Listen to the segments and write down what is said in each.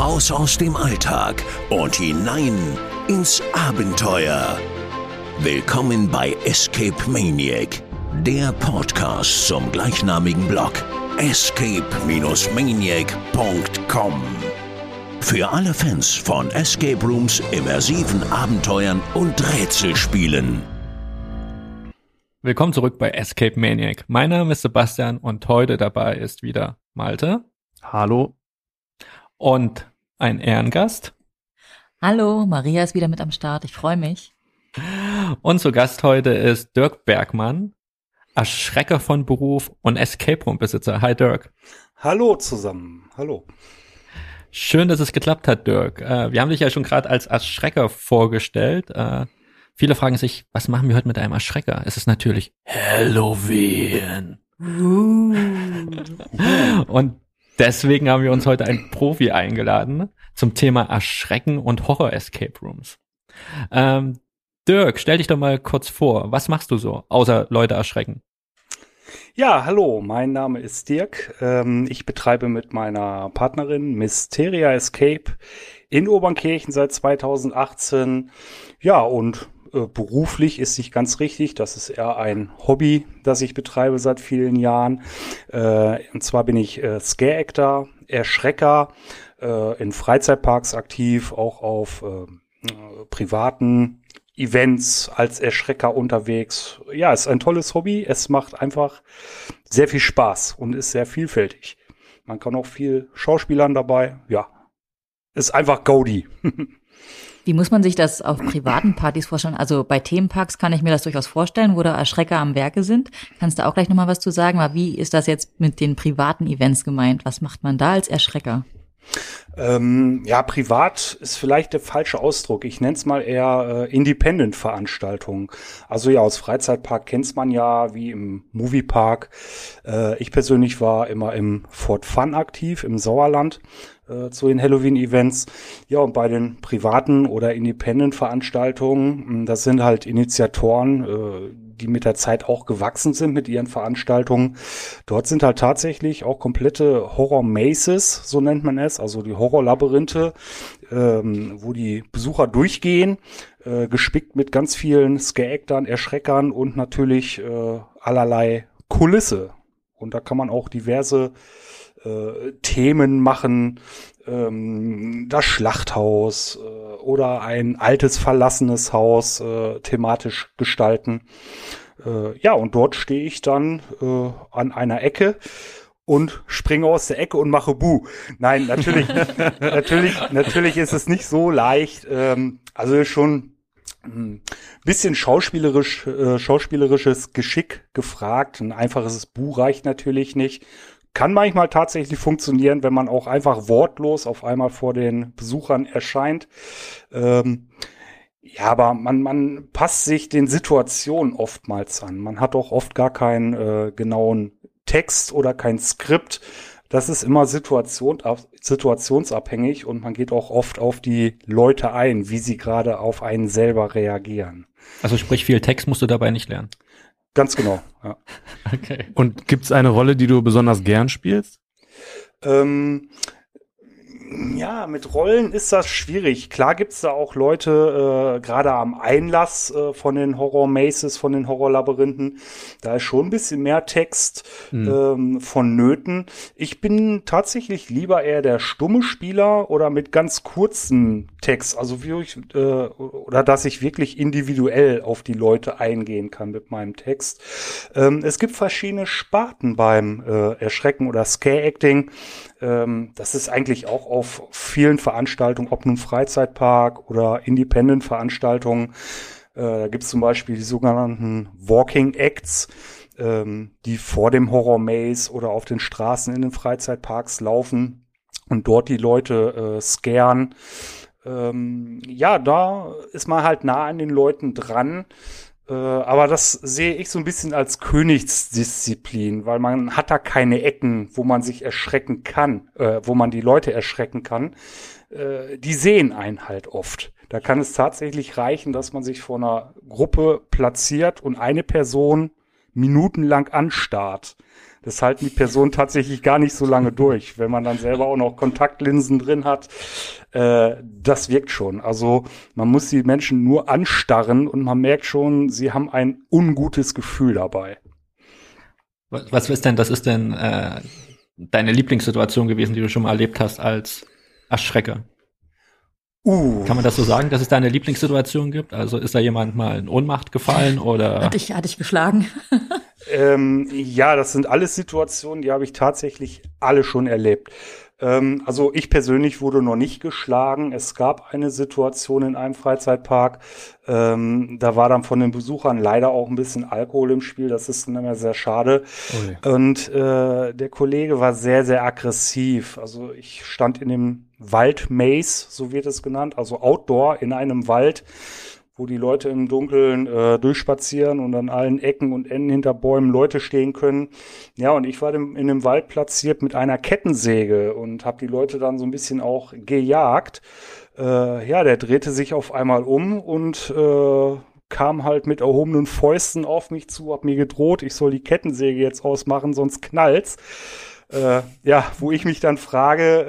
Raus aus dem Alltag und hinein ins Abenteuer. Willkommen bei Escape Maniac, der Podcast zum gleichnamigen Blog escape-maniac.com. Für alle Fans von Escape Rooms, immersiven Abenteuern und Rätselspielen. Willkommen zurück bei Escape Maniac. Mein Name ist Sebastian und heute dabei ist wieder Malte. Hallo. Und ein Ehrengast. Hallo, Maria ist wieder mit am Start. Ich freue mich. Und zu Gast heute ist Dirk Bergmann, Erschrecker von Beruf und Escape Room Besitzer. Hi Dirk. Hallo zusammen. Hallo. Schön, dass es geklappt hat, Dirk. Äh, wir haben dich ja schon gerade als Erschrecker vorgestellt. Äh, viele fragen sich, was machen wir heute mit einem Erschrecker? Es ist natürlich Halloween. Uh. und Deswegen haben wir uns heute einen Profi eingeladen zum Thema Erschrecken und Horror-Escape Rooms. Ähm, Dirk, stell dich doch mal kurz vor. Was machst du so, außer Leute erschrecken? Ja, hallo, mein Name ist Dirk. Ähm, ich betreibe mit meiner Partnerin Mysteria Escape in Obernkirchen seit 2018. Ja, und äh, beruflich ist nicht ganz richtig. Das ist eher ein Hobby, das ich betreibe seit vielen Jahren. Äh, und zwar bin ich äh, Scare-Actor, Erschrecker, äh, in Freizeitparks aktiv, auch auf äh, privaten Events als Erschrecker unterwegs. Ja, ist ein tolles Hobby. Es macht einfach sehr viel Spaß und ist sehr vielfältig. Man kann auch viel Schauspielern dabei. Ja, ist einfach Gaudi. Wie muss man sich das auf privaten Partys vorstellen? Also bei Themenparks kann ich mir das durchaus vorstellen, wo da Erschrecker am Werke sind. Kannst du auch gleich nochmal was zu sagen? Aber wie ist das jetzt mit den privaten Events gemeint? Was macht man da als Erschrecker? Ähm, ja, privat ist vielleicht der falsche Ausdruck. Ich nenne es mal eher äh, Independent-Veranstaltungen. Also ja, aus Freizeitpark kennt man ja, wie im Moviepark. Äh, ich persönlich war immer im Fort Fun aktiv, im Sauerland äh, zu den Halloween-Events. Ja, und bei den privaten oder Independent-Veranstaltungen, hm, das sind halt Initiatoren, äh, die mit der Zeit auch gewachsen sind mit ihren Veranstaltungen. Dort sind halt tatsächlich auch komplette Horror-Maces, so nennt man es, also die Horror-Labyrinthe, ähm, wo die Besucher durchgehen, äh, gespickt mit ganz vielen Scare-Actern, Erschreckern und natürlich äh, allerlei Kulisse. Und da kann man auch diverse äh, Themen machen, ähm, das Schlachthaus äh, oder ein altes verlassenes Haus äh, thematisch gestalten. Äh, ja, und dort stehe ich dann äh, an einer Ecke und springe aus der Ecke und mache Bu. Nein, natürlich, natürlich, natürlich ist es nicht so leicht. Ähm, also schon ein bisschen schauspielerisch, äh, schauspielerisches Geschick gefragt. Ein einfaches Bu reicht natürlich nicht. Kann manchmal tatsächlich funktionieren, wenn man auch einfach wortlos auf einmal vor den Besuchern erscheint. Ähm, ja, aber man, man passt sich den Situationen oftmals an. Man hat auch oft gar keinen äh, genauen Text oder kein Skript. Das ist immer Situation, situationsabhängig und man geht auch oft auf die Leute ein, wie sie gerade auf einen selber reagieren. Also sprich, viel Text musst du dabei nicht lernen. Ganz genau, ja. Okay. Und gibt es eine Rolle, die du besonders gern spielst? Ähm, ja, mit Rollen ist das schwierig. Klar gibt's da auch Leute, äh, gerade am Einlass äh, von den Horror-Maces, von den Horror-Labyrinthen, da ist schon ein bisschen mehr Text mhm. ähm, vonnöten. Ich bin tatsächlich lieber eher der stumme Spieler oder mit ganz kurzen Text, also wie ich, äh, oder dass ich wirklich individuell auf die Leute eingehen kann mit meinem Text. Ähm, es gibt verschiedene Sparten beim äh, Erschrecken oder Scare-Acting. Ähm, das ist eigentlich auch auf vielen Veranstaltungen, ob nun Freizeitpark oder Independent-Veranstaltungen. Äh, da gibt es zum Beispiel die sogenannten Walking Acts, ähm, die vor dem Horror Maze oder auf den Straßen in den Freizeitparks laufen und dort die Leute äh, scaren. Ähm, ja, da ist man halt nah an den Leuten dran. Äh, aber das sehe ich so ein bisschen als Königsdisziplin, weil man hat da keine Ecken, wo man sich erschrecken kann, äh, wo man die Leute erschrecken kann. Äh, die sehen einen halt oft. Da kann es tatsächlich reichen, dass man sich vor einer Gruppe platziert und eine Person minutenlang anstarrt. Das halten die Personen tatsächlich gar nicht so lange durch. Wenn man dann selber auch noch Kontaktlinsen drin hat, äh, das wirkt schon. Also man muss die Menschen nur anstarren und man merkt schon, sie haben ein ungutes Gefühl dabei. Was, ist denn, das ist denn äh, deine Lieblingssituation gewesen, die du schon mal erlebt hast als Erschrecker? Uh. Kann man das so sagen, dass es da eine Lieblingssituation gibt? Also ist da jemand mal in Ohnmacht gefallen oder? Hatte ich, hatte ich geschlagen? Ähm, ja, das sind alles Situationen, die habe ich tatsächlich alle schon erlebt. Ähm, also ich persönlich wurde noch nicht geschlagen. Es gab eine Situation in einem Freizeitpark. Ähm, da war dann von den Besuchern leider auch ein bisschen Alkohol im Spiel. Das ist dann immer sehr schade. Okay. Und äh, der Kollege war sehr, sehr aggressiv. Also ich stand in dem Waldmaze, so wird es genannt, also Outdoor in einem Wald wo die Leute im Dunkeln äh, durchspazieren und an allen Ecken und Enden hinter Bäumen Leute stehen können. Ja, und ich war in einem Wald platziert mit einer Kettensäge und habe die Leute dann so ein bisschen auch gejagt. Äh, ja, der drehte sich auf einmal um und äh, kam halt mit erhobenen Fäusten auf mich zu, hat mir gedroht, ich soll die Kettensäge jetzt ausmachen, sonst knallt's äh, ja, wo ich mich dann frage,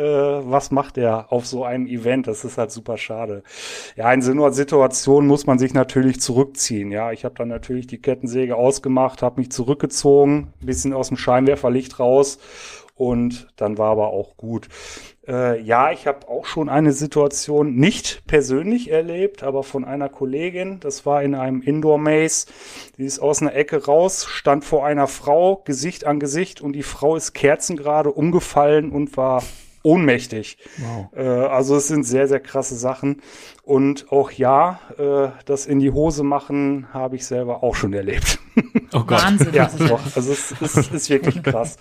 äh, was macht er auf so einem Event? Das ist halt super schade. Ja, in so einer Situation muss man sich natürlich zurückziehen. Ja, ich habe dann natürlich die Kettensäge ausgemacht, habe mich zurückgezogen, bisschen aus dem Scheinwerferlicht raus und dann war aber auch gut. Äh, ja, ich habe auch schon eine Situation nicht persönlich erlebt, aber von einer Kollegin. Das war in einem Indoor-Maze. Die ist aus einer Ecke raus, stand vor einer Frau, Gesicht an Gesicht und die Frau ist kerzengerade umgefallen und war ohnmächtig. Wow. Äh, also es sind sehr, sehr krasse Sachen. Und auch ja, äh, das in die Hose machen habe ich selber auch schon erlebt. Oh Gott. Wahnsinn. ja, doch. Also es ist, ist wirklich krass.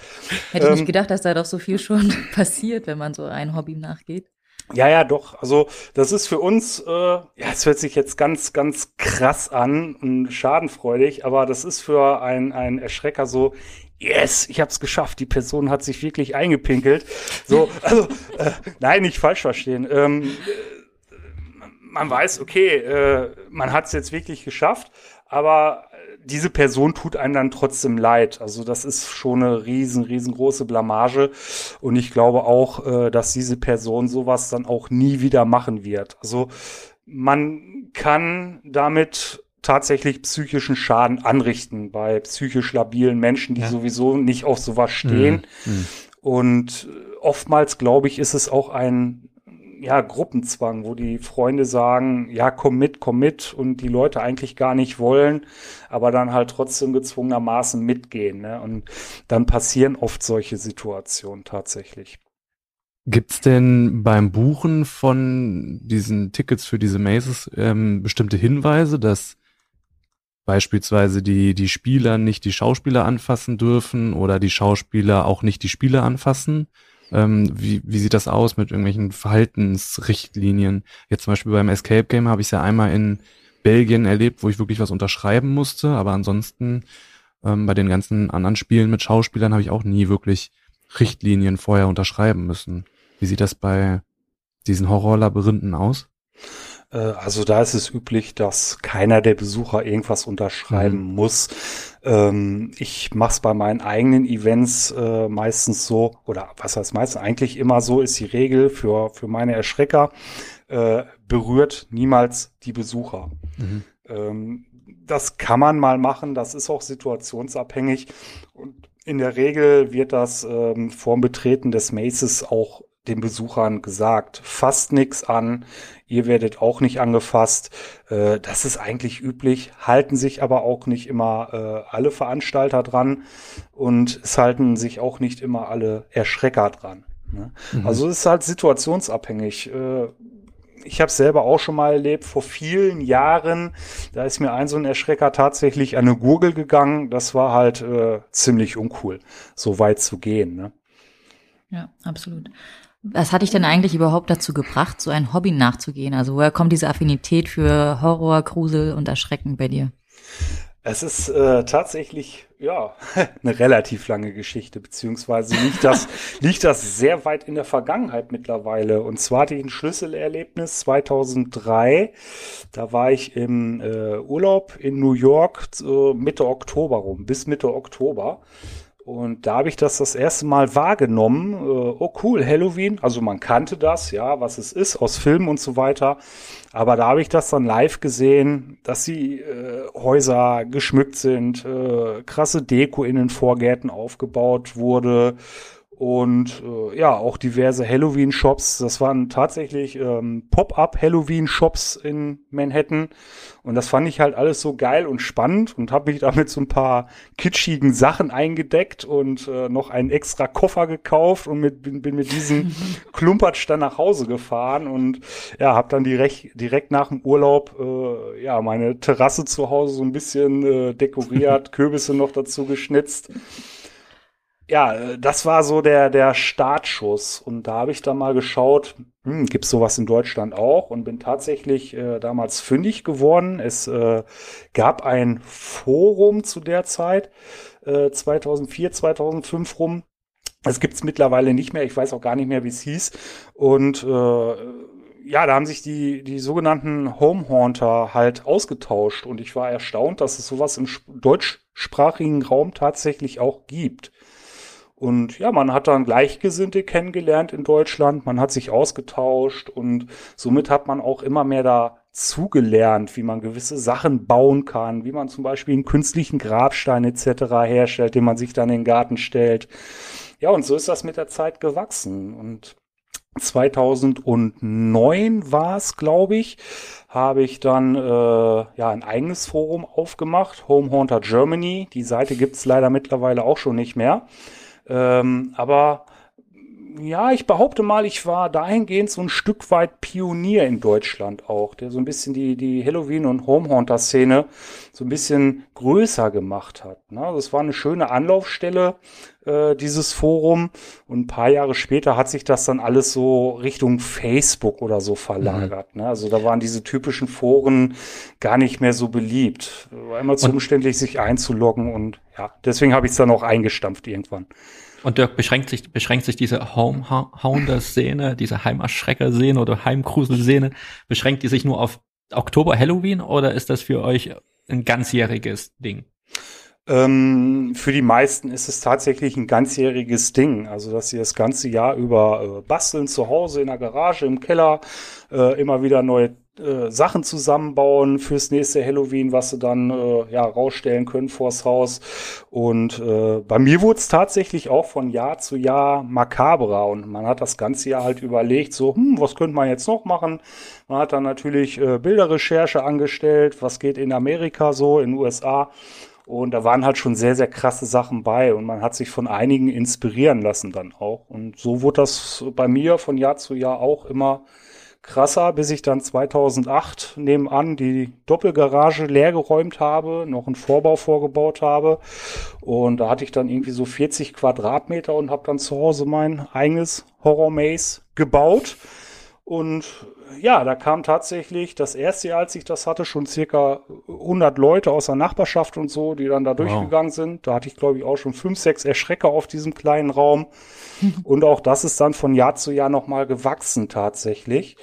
Hätte ich ähm, nicht gedacht, dass da doch so viel schon passiert, wenn man so ein Hobby nachgeht. Ja, ja, doch. Also das ist für uns, äh, ja, es hört sich jetzt ganz, ganz krass an und schadenfreudig, aber das ist für ein, ein Erschrecker so, yes, ich habe es geschafft. Die Person hat sich wirklich eingepinkelt. So, also äh, nein, nicht falsch verstehen. Ähm, man weiß, okay, äh, man hat es jetzt wirklich geschafft, aber diese Person tut einem dann trotzdem leid. Also das ist schon eine riesen, riesengroße Blamage. Und ich glaube auch, äh, dass diese Person sowas dann auch nie wieder machen wird. Also man kann damit tatsächlich psychischen Schaden anrichten bei psychisch labilen Menschen, die ja. sowieso nicht auf sowas stehen. Mhm. Mhm. Und oftmals, glaube ich, ist es auch ein ja, Gruppenzwang, wo die Freunde sagen, ja, komm mit, komm mit und die Leute eigentlich gar nicht wollen, aber dann halt trotzdem gezwungenermaßen mitgehen. Ne? Und dann passieren oft solche Situationen tatsächlich. Gibt's denn beim Buchen von diesen Tickets für diese Mazes ähm, bestimmte Hinweise, dass beispielsweise die, die Spieler nicht die Schauspieler anfassen dürfen oder die Schauspieler auch nicht die Spieler anfassen? Ähm, wie, wie sieht das aus mit irgendwelchen Verhaltensrichtlinien? Jetzt zum Beispiel beim Escape Game habe ich es ja einmal in Belgien erlebt, wo ich wirklich was unterschreiben musste, aber ansonsten ähm, bei den ganzen anderen Spielen mit Schauspielern habe ich auch nie wirklich Richtlinien vorher unterschreiben müssen. Wie sieht das bei diesen Horrorlabyrinthen aus? Äh, also da ist es üblich, dass keiner der Besucher irgendwas unterschreiben mhm. muss. Ähm, ich mache es bei meinen eigenen Events äh, meistens so, oder was heißt meistens, eigentlich immer so ist die Regel für, für meine Erschrecker, äh, berührt niemals die Besucher. Mhm. Ähm, das kann man mal machen, das ist auch situationsabhängig. Und in der Regel wird das ähm, vorm Betreten des Maces auch den Besuchern gesagt, fasst nichts an, ihr werdet auch nicht angefasst. Äh, das ist eigentlich üblich, halten sich aber auch nicht immer äh, alle Veranstalter dran und es halten sich auch nicht immer alle Erschrecker dran. Ne? Mhm. Also es ist halt situationsabhängig. Äh, ich habe selber auch schon mal erlebt, vor vielen Jahren, da ist mir ein so ein Erschrecker tatsächlich an eine Gurgel gegangen. Das war halt äh, ziemlich uncool, so weit zu gehen. Ne? Ja, absolut. Was hat dich denn eigentlich überhaupt dazu gebracht, so ein Hobby nachzugehen? Also woher kommt diese Affinität für Horror, Grusel und Erschrecken bei dir? Es ist äh, tatsächlich ja eine relativ lange Geschichte, beziehungsweise liegt das liegt das sehr weit in der Vergangenheit mittlerweile. Und zwar hatte ich ein Schlüsselerlebnis 2003. Da war ich im äh, Urlaub in New York äh, Mitte Oktober rum, bis Mitte Oktober. Und da habe ich das das erste Mal wahrgenommen. Äh, oh cool, Halloween. Also man kannte das, ja, was es ist aus Filmen und so weiter. Aber da habe ich das dann live gesehen, dass die äh, Häuser geschmückt sind, äh, krasse Deko in den Vorgärten aufgebaut wurde und äh, ja, auch diverse Halloween-Shops. Das waren tatsächlich ähm, Pop-up-Halloween-Shops in Manhattan. Und das fand ich halt alles so geil und spannend und habe mich damit so ein paar kitschigen Sachen eingedeckt und äh, noch einen extra Koffer gekauft und mit, bin, bin mit diesem Klumpatsch dann nach Hause gefahren und ja, habe dann direkt, direkt nach dem Urlaub äh, ja meine Terrasse zu Hause so ein bisschen äh, dekoriert, Kürbisse noch dazu geschnitzt ja, äh, das war so der, der Startschuss. Und da habe ich dann mal geschaut, hm, gibt es sowas in Deutschland auch? Und bin tatsächlich äh, damals fündig geworden. Es äh, gab ein Forum zu der Zeit, äh, 2004, 2005 rum. Das gibt's mittlerweile nicht mehr. Ich weiß auch gar nicht mehr, wie es hieß. Und äh, ja, da haben sich die, die sogenannten Home Haunter halt ausgetauscht. Und ich war erstaunt, dass es sowas im deutschsprachigen Raum tatsächlich auch gibt. Und ja, man hat dann Gleichgesinnte kennengelernt in Deutschland, man hat sich ausgetauscht und somit hat man auch immer mehr dazugelernt, wie man gewisse Sachen bauen kann, wie man zum Beispiel einen künstlichen Grabstein etc. herstellt, den man sich dann in den Garten stellt. Ja, und so ist das mit der Zeit gewachsen. Und 2009 war es, glaube ich, habe ich dann äh, ja ein eigenes Forum aufgemacht, Home Haunter Germany. Die Seite gibt's leider mittlerweile auch schon nicht mehr. Ähm, aber ja, ich behaupte mal, ich war dahingehend so ein Stück weit Pionier in Deutschland auch, der so ein bisschen die, die Halloween- und Homehaunter-Szene so ein bisschen größer gemacht hat. Ne? Das also war eine schöne Anlaufstelle, äh, dieses Forum. Und ein paar Jahre später hat sich das dann alles so Richtung Facebook oder so verlagert. Mhm. Ne? Also da waren diese typischen Foren gar nicht mehr so beliebt. War immer zu umständlich, sich einzuloggen und ja, deswegen habe ich es dann auch eingestampft irgendwann. Und Dirk, beschränkt sich, beschränkt sich diese Homehounder-Szene, diese Heimerschrecker-Szene oder Heimgrusel-Szene, beschränkt die sich nur auf Oktober Halloween oder ist das für euch ein ganzjähriges Ding? Ähm, für die meisten ist es tatsächlich ein ganzjähriges Ding. Also, dass sie das ganze Jahr über äh, basteln zu Hause in der Garage, im Keller, äh, immer wieder neue äh, Sachen zusammenbauen fürs nächste Halloween, was sie dann äh, ja rausstellen können vors Haus. Und äh, bei mir wurde es tatsächlich auch von Jahr zu Jahr makaberer und man hat das ganze Jahr halt überlegt, so, hm, was könnte man jetzt noch machen? Man hat dann natürlich äh, Bilderrecherche angestellt, was geht in Amerika so, in den USA. Und da waren halt schon sehr, sehr krasse Sachen bei und man hat sich von einigen inspirieren lassen dann auch. Und so wurde das bei mir von Jahr zu Jahr auch immer krasser, bis ich dann 2008 nebenan die Doppelgarage leergeräumt habe, noch einen Vorbau vorgebaut habe. Und da hatte ich dann irgendwie so 40 Quadratmeter und habe dann zu Hause mein eigenes Horror Maze gebaut. Und ja, da kam tatsächlich das erste Jahr, als ich das hatte, schon circa 100 Leute aus der Nachbarschaft und so, die dann da durchgegangen wow. sind. Da hatte ich, glaube ich, auch schon fünf, sechs Erschrecker auf diesem kleinen Raum. und auch das ist dann von Jahr zu Jahr nochmal gewachsen tatsächlich.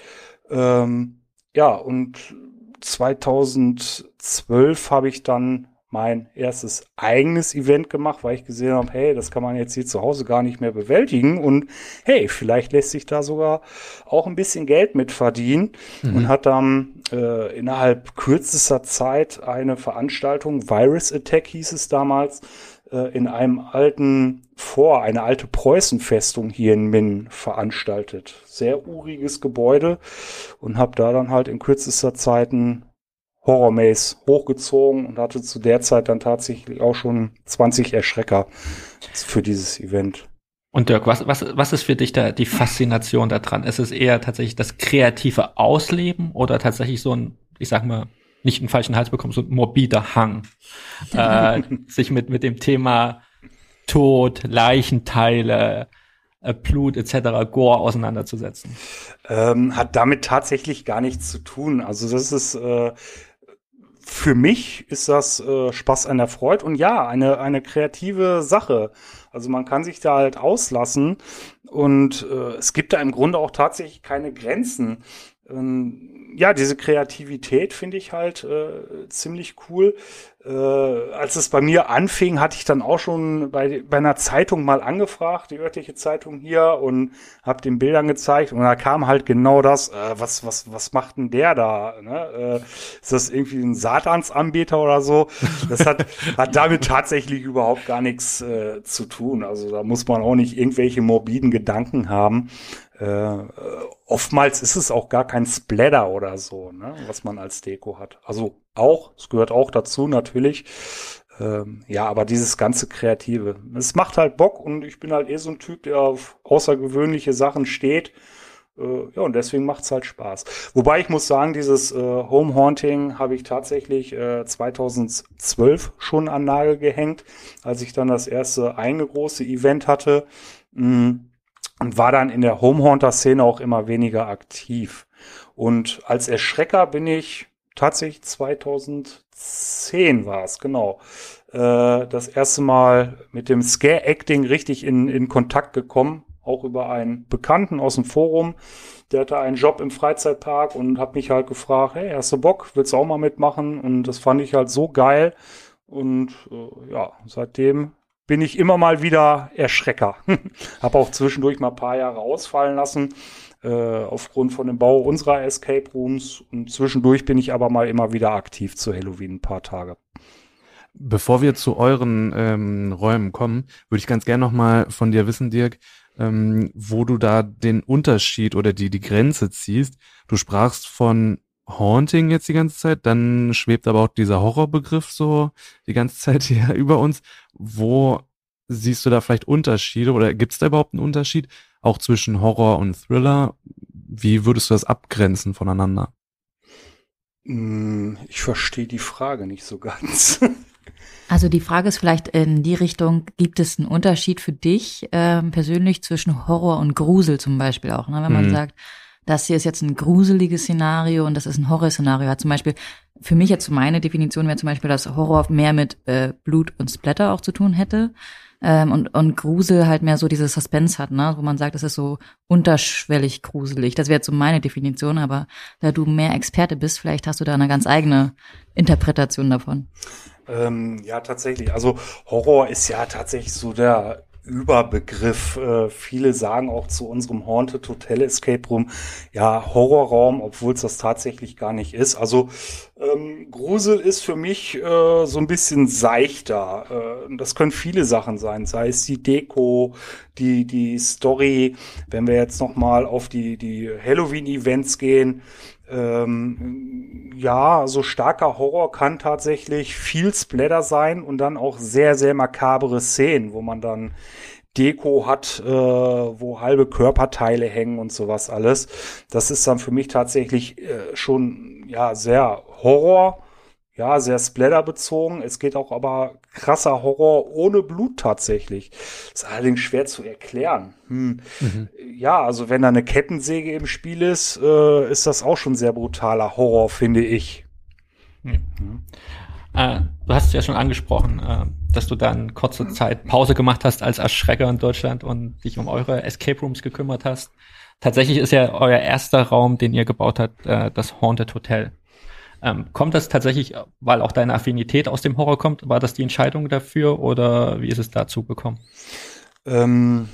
Ähm, ja, und 2012 habe ich dann mein erstes eigenes Event gemacht, weil ich gesehen habe, hey, das kann man jetzt hier zu Hause gar nicht mehr bewältigen und hey, vielleicht lässt sich da sogar auch ein bisschen Geld mit verdienen mhm. und hat dann äh, innerhalb kürzester Zeit eine Veranstaltung, Virus Attack hieß es damals, äh, in einem alten Vor, eine alte Preußenfestung hier in Minn veranstaltet. Sehr uriges Gebäude und habe da dann halt in kürzester Zeit ein Horror Maze hochgezogen und hatte zu der Zeit dann tatsächlich auch schon 20 Erschrecker für dieses Event. Und Dirk, was, was, was ist für dich da die Faszination daran? Ist es eher tatsächlich das kreative Ausleben oder tatsächlich so ein, ich sag mal, nicht einen falschen Hals bekommen, so ein morbider Hang, äh, sich mit, mit dem Thema Tod, Leichenteile, äh, Blut etc., Gore auseinanderzusetzen? Ähm, hat damit tatsächlich gar nichts zu tun. Also das ist äh, für mich ist das äh, Spaß an der Freude und ja, eine, eine kreative Sache. Also man kann sich da halt auslassen und äh, es gibt da im Grunde auch tatsächlich keine Grenzen. Ähm, ja, diese Kreativität finde ich halt äh, ziemlich cool. Äh, als es bei mir anfing, hatte ich dann auch schon bei, bei einer Zeitung mal angefragt, die örtliche Zeitung hier, und habe den Bildern gezeigt. Und da kam halt genau das, äh, was, was, was macht denn der da? Ne? Äh, ist das irgendwie ein Satansanbeter oder so? Das hat, hat damit tatsächlich überhaupt gar nichts äh, zu tun. Also da muss man auch nicht irgendwelche morbiden Gedanken haben. Äh, oftmals ist es auch gar kein Splatter oder so, ne, was man als Deko hat. Also auch, es gehört auch dazu natürlich. Ähm, ja, aber dieses ganze Kreative, es macht halt Bock und ich bin halt eh so ein Typ, der auf außergewöhnliche Sachen steht. Äh, ja, und deswegen macht's halt Spaß. Wobei ich muss sagen, dieses äh, Home Haunting habe ich tatsächlich äh, 2012 schon an Nagel gehängt, als ich dann das erste eigene große Event hatte. Mh, mm, und war dann in der Homehaunter-Szene auch immer weniger aktiv. Und als Erschrecker bin ich tatsächlich 2010 war es, genau, äh, das erste Mal mit dem Scare-Acting richtig in, in Kontakt gekommen, auch über einen Bekannten aus dem Forum. Der hatte einen Job im Freizeitpark und hat mich halt gefragt, hey, hast du Bock, willst du auch mal mitmachen? Und das fand ich halt so geil. Und äh, ja, seitdem bin ich immer mal wieder Erschrecker. Habe auch zwischendurch mal ein paar Jahre ausfallen lassen äh, aufgrund von dem Bau unserer Escape Rooms. Und zwischendurch bin ich aber mal immer wieder aktiv zu Halloween ein paar Tage. Bevor wir zu euren ähm, Räumen kommen, würde ich ganz gerne noch mal von dir wissen, Dirk, ähm, wo du da den Unterschied oder die die Grenze ziehst. Du sprachst von Haunting jetzt die ganze Zeit, dann schwebt aber auch dieser Horrorbegriff so die ganze Zeit hier über uns. Wo siehst du da vielleicht Unterschiede oder gibt es da überhaupt einen Unterschied auch zwischen Horror und Thriller? Wie würdest du das abgrenzen voneinander? Hm, ich verstehe die Frage nicht so ganz. Also die Frage ist vielleicht in die Richtung, gibt es einen Unterschied für dich ähm, persönlich zwischen Horror und Grusel zum Beispiel auch? Ne? Wenn man mhm. sagt, das hier ist jetzt ein gruseliges Szenario und das ist ein Horrorszenario. Hat zum Beispiel, für mich jetzt meine Definition wäre zum Beispiel, dass Horror mehr mit äh, Blut und Splatter auch zu tun hätte. Ähm, und, und Grusel halt mehr so diese Suspense hat, ne? wo man sagt, es ist so unterschwellig gruselig. Das wäre jetzt so meine Definition, aber da du mehr Experte bist, vielleicht hast du da eine ganz eigene Interpretation davon. Ähm, ja, tatsächlich. Also Horror ist ja tatsächlich so der Überbegriff. Äh, viele sagen auch zu unserem Haunted Hotel Escape Room, ja, Horrorraum, obwohl es das tatsächlich gar nicht ist. Also ähm, Grusel ist für mich äh, so ein bisschen seichter. Äh, das können viele Sachen sein, sei es die Deko, die, die Story. Wenn wir jetzt noch mal auf die, die Halloween-Events gehen, ähm, ja, so starker Horror kann tatsächlich viel Splatter sein und dann auch sehr, sehr makabere Szenen, wo man dann Deko hat, äh, wo halbe Körperteile hängen und sowas alles. Das ist dann für mich tatsächlich äh, schon ja sehr Horror ja, sehr splatterbezogen. Es geht auch aber krasser Horror ohne Blut tatsächlich. ist allerdings schwer zu erklären. Hm. Mhm. Ja, also wenn da eine Kettensäge im Spiel ist, äh, ist das auch schon sehr brutaler Horror, finde ich. Mhm. Mhm. Äh, du hast es ja schon angesprochen, äh, dass du dann kurze Zeit Pause gemacht hast als Erschrecker in Deutschland und dich um eure Escape Rooms gekümmert hast. Tatsächlich ist ja euer erster Raum, den ihr gebaut habt, äh, das Haunted Hotel. Ähm, kommt das tatsächlich, weil auch deine Affinität aus dem Horror kommt? War das die Entscheidung dafür oder wie ist es dazu gekommen? Ähm,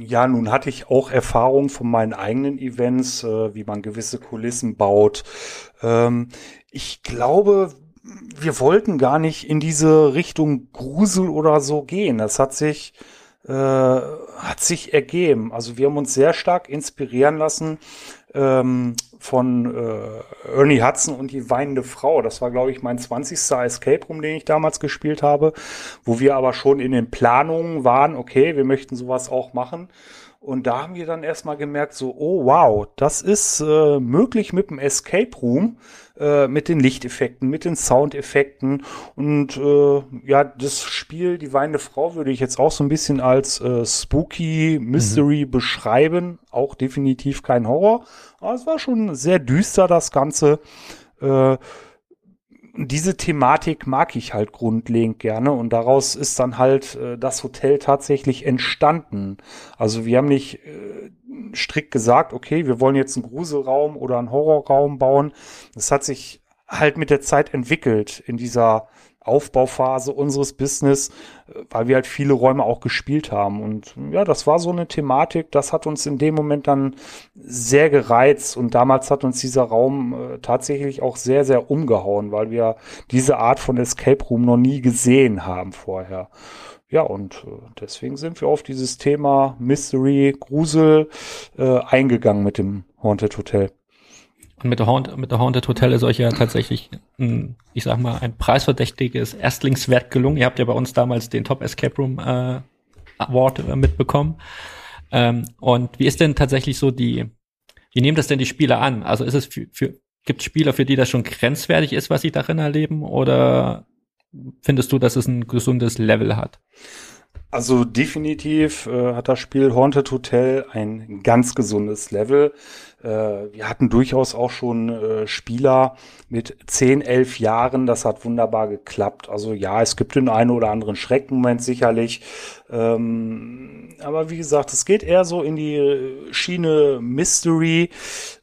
ja, nun hatte ich auch Erfahrung von meinen eigenen Events, äh, wie man gewisse Kulissen baut. Ähm, ich glaube, wir wollten gar nicht in diese Richtung Grusel oder so gehen. Das hat sich äh, hat sich ergeben. Also wir haben uns sehr stark inspirieren lassen ähm, von äh, Ernie Hudson und die weinende Frau. Das war, glaube ich, mein 20. Escape Room, den ich damals gespielt habe, wo wir aber schon in den Planungen waren, okay, wir möchten sowas auch machen. Und da haben wir dann erstmal gemerkt, so, oh wow, das ist äh, möglich mit dem Escape Room, äh, mit den Lichteffekten, mit den Soundeffekten. Und äh, ja, das Spiel Die weinende Frau würde ich jetzt auch so ein bisschen als äh, Spooky Mystery mhm. beschreiben. Auch definitiv kein Horror. Aber es war schon sehr düster, das Ganze. Äh, diese Thematik mag ich halt grundlegend gerne und daraus ist dann halt äh, das Hotel tatsächlich entstanden. Also wir haben nicht äh, strikt gesagt, okay, wir wollen jetzt einen Gruselraum oder einen Horrorraum bauen. Das hat sich halt mit der Zeit entwickelt in dieser Aufbauphase unseres Business, weil wir halt viele Räume auch gespielt haben. Und ja, das war so eine Thematik, das hat uns in dem Moment dann sehr gereizt. Und damals hat uns dieser Raum äh, tatsächlich auch sehr, sehr umgehauen, weil wir diese Art von Escape Room noch nie gesehen haben vorher. Ja, und äh, deswegen sind wir auf dieses Thema Mystery, Grusel äh, eingegangen mit dem Haunted Hotel. Und mit der, Haunt, mit der Haunted Hotel ist euch ja tatsächlich, ein, ich sag mal, ein preisverdächtiges Erstlingswerk gelungen. Ihr habt ja bei uns damals den Top Escape Room äh, Award äh, mitbekommen. Ähm, und wie ist denn tatsächlich so die, wie nehmen das denn die Spieler an? Also ist es für, für gibt Spieler, für die das schon grenzwertig ist, was sie darin erleben? Oder findest du, dass es ein gesundes Level hat? Also definitiv äh, hat das Spiel Haunted Hotel ein ganz gesundes Level. Äh, wir hatten durchaus auch schon äh, Spieler mit 10, 11 Jahren. Das hat wunderbar geklappt. Also ja, es gibt den einen oder anderen Schreckmoment sicherlich. Ähm, aber wie gesagt, es geht eher so in die Schiene Mystery.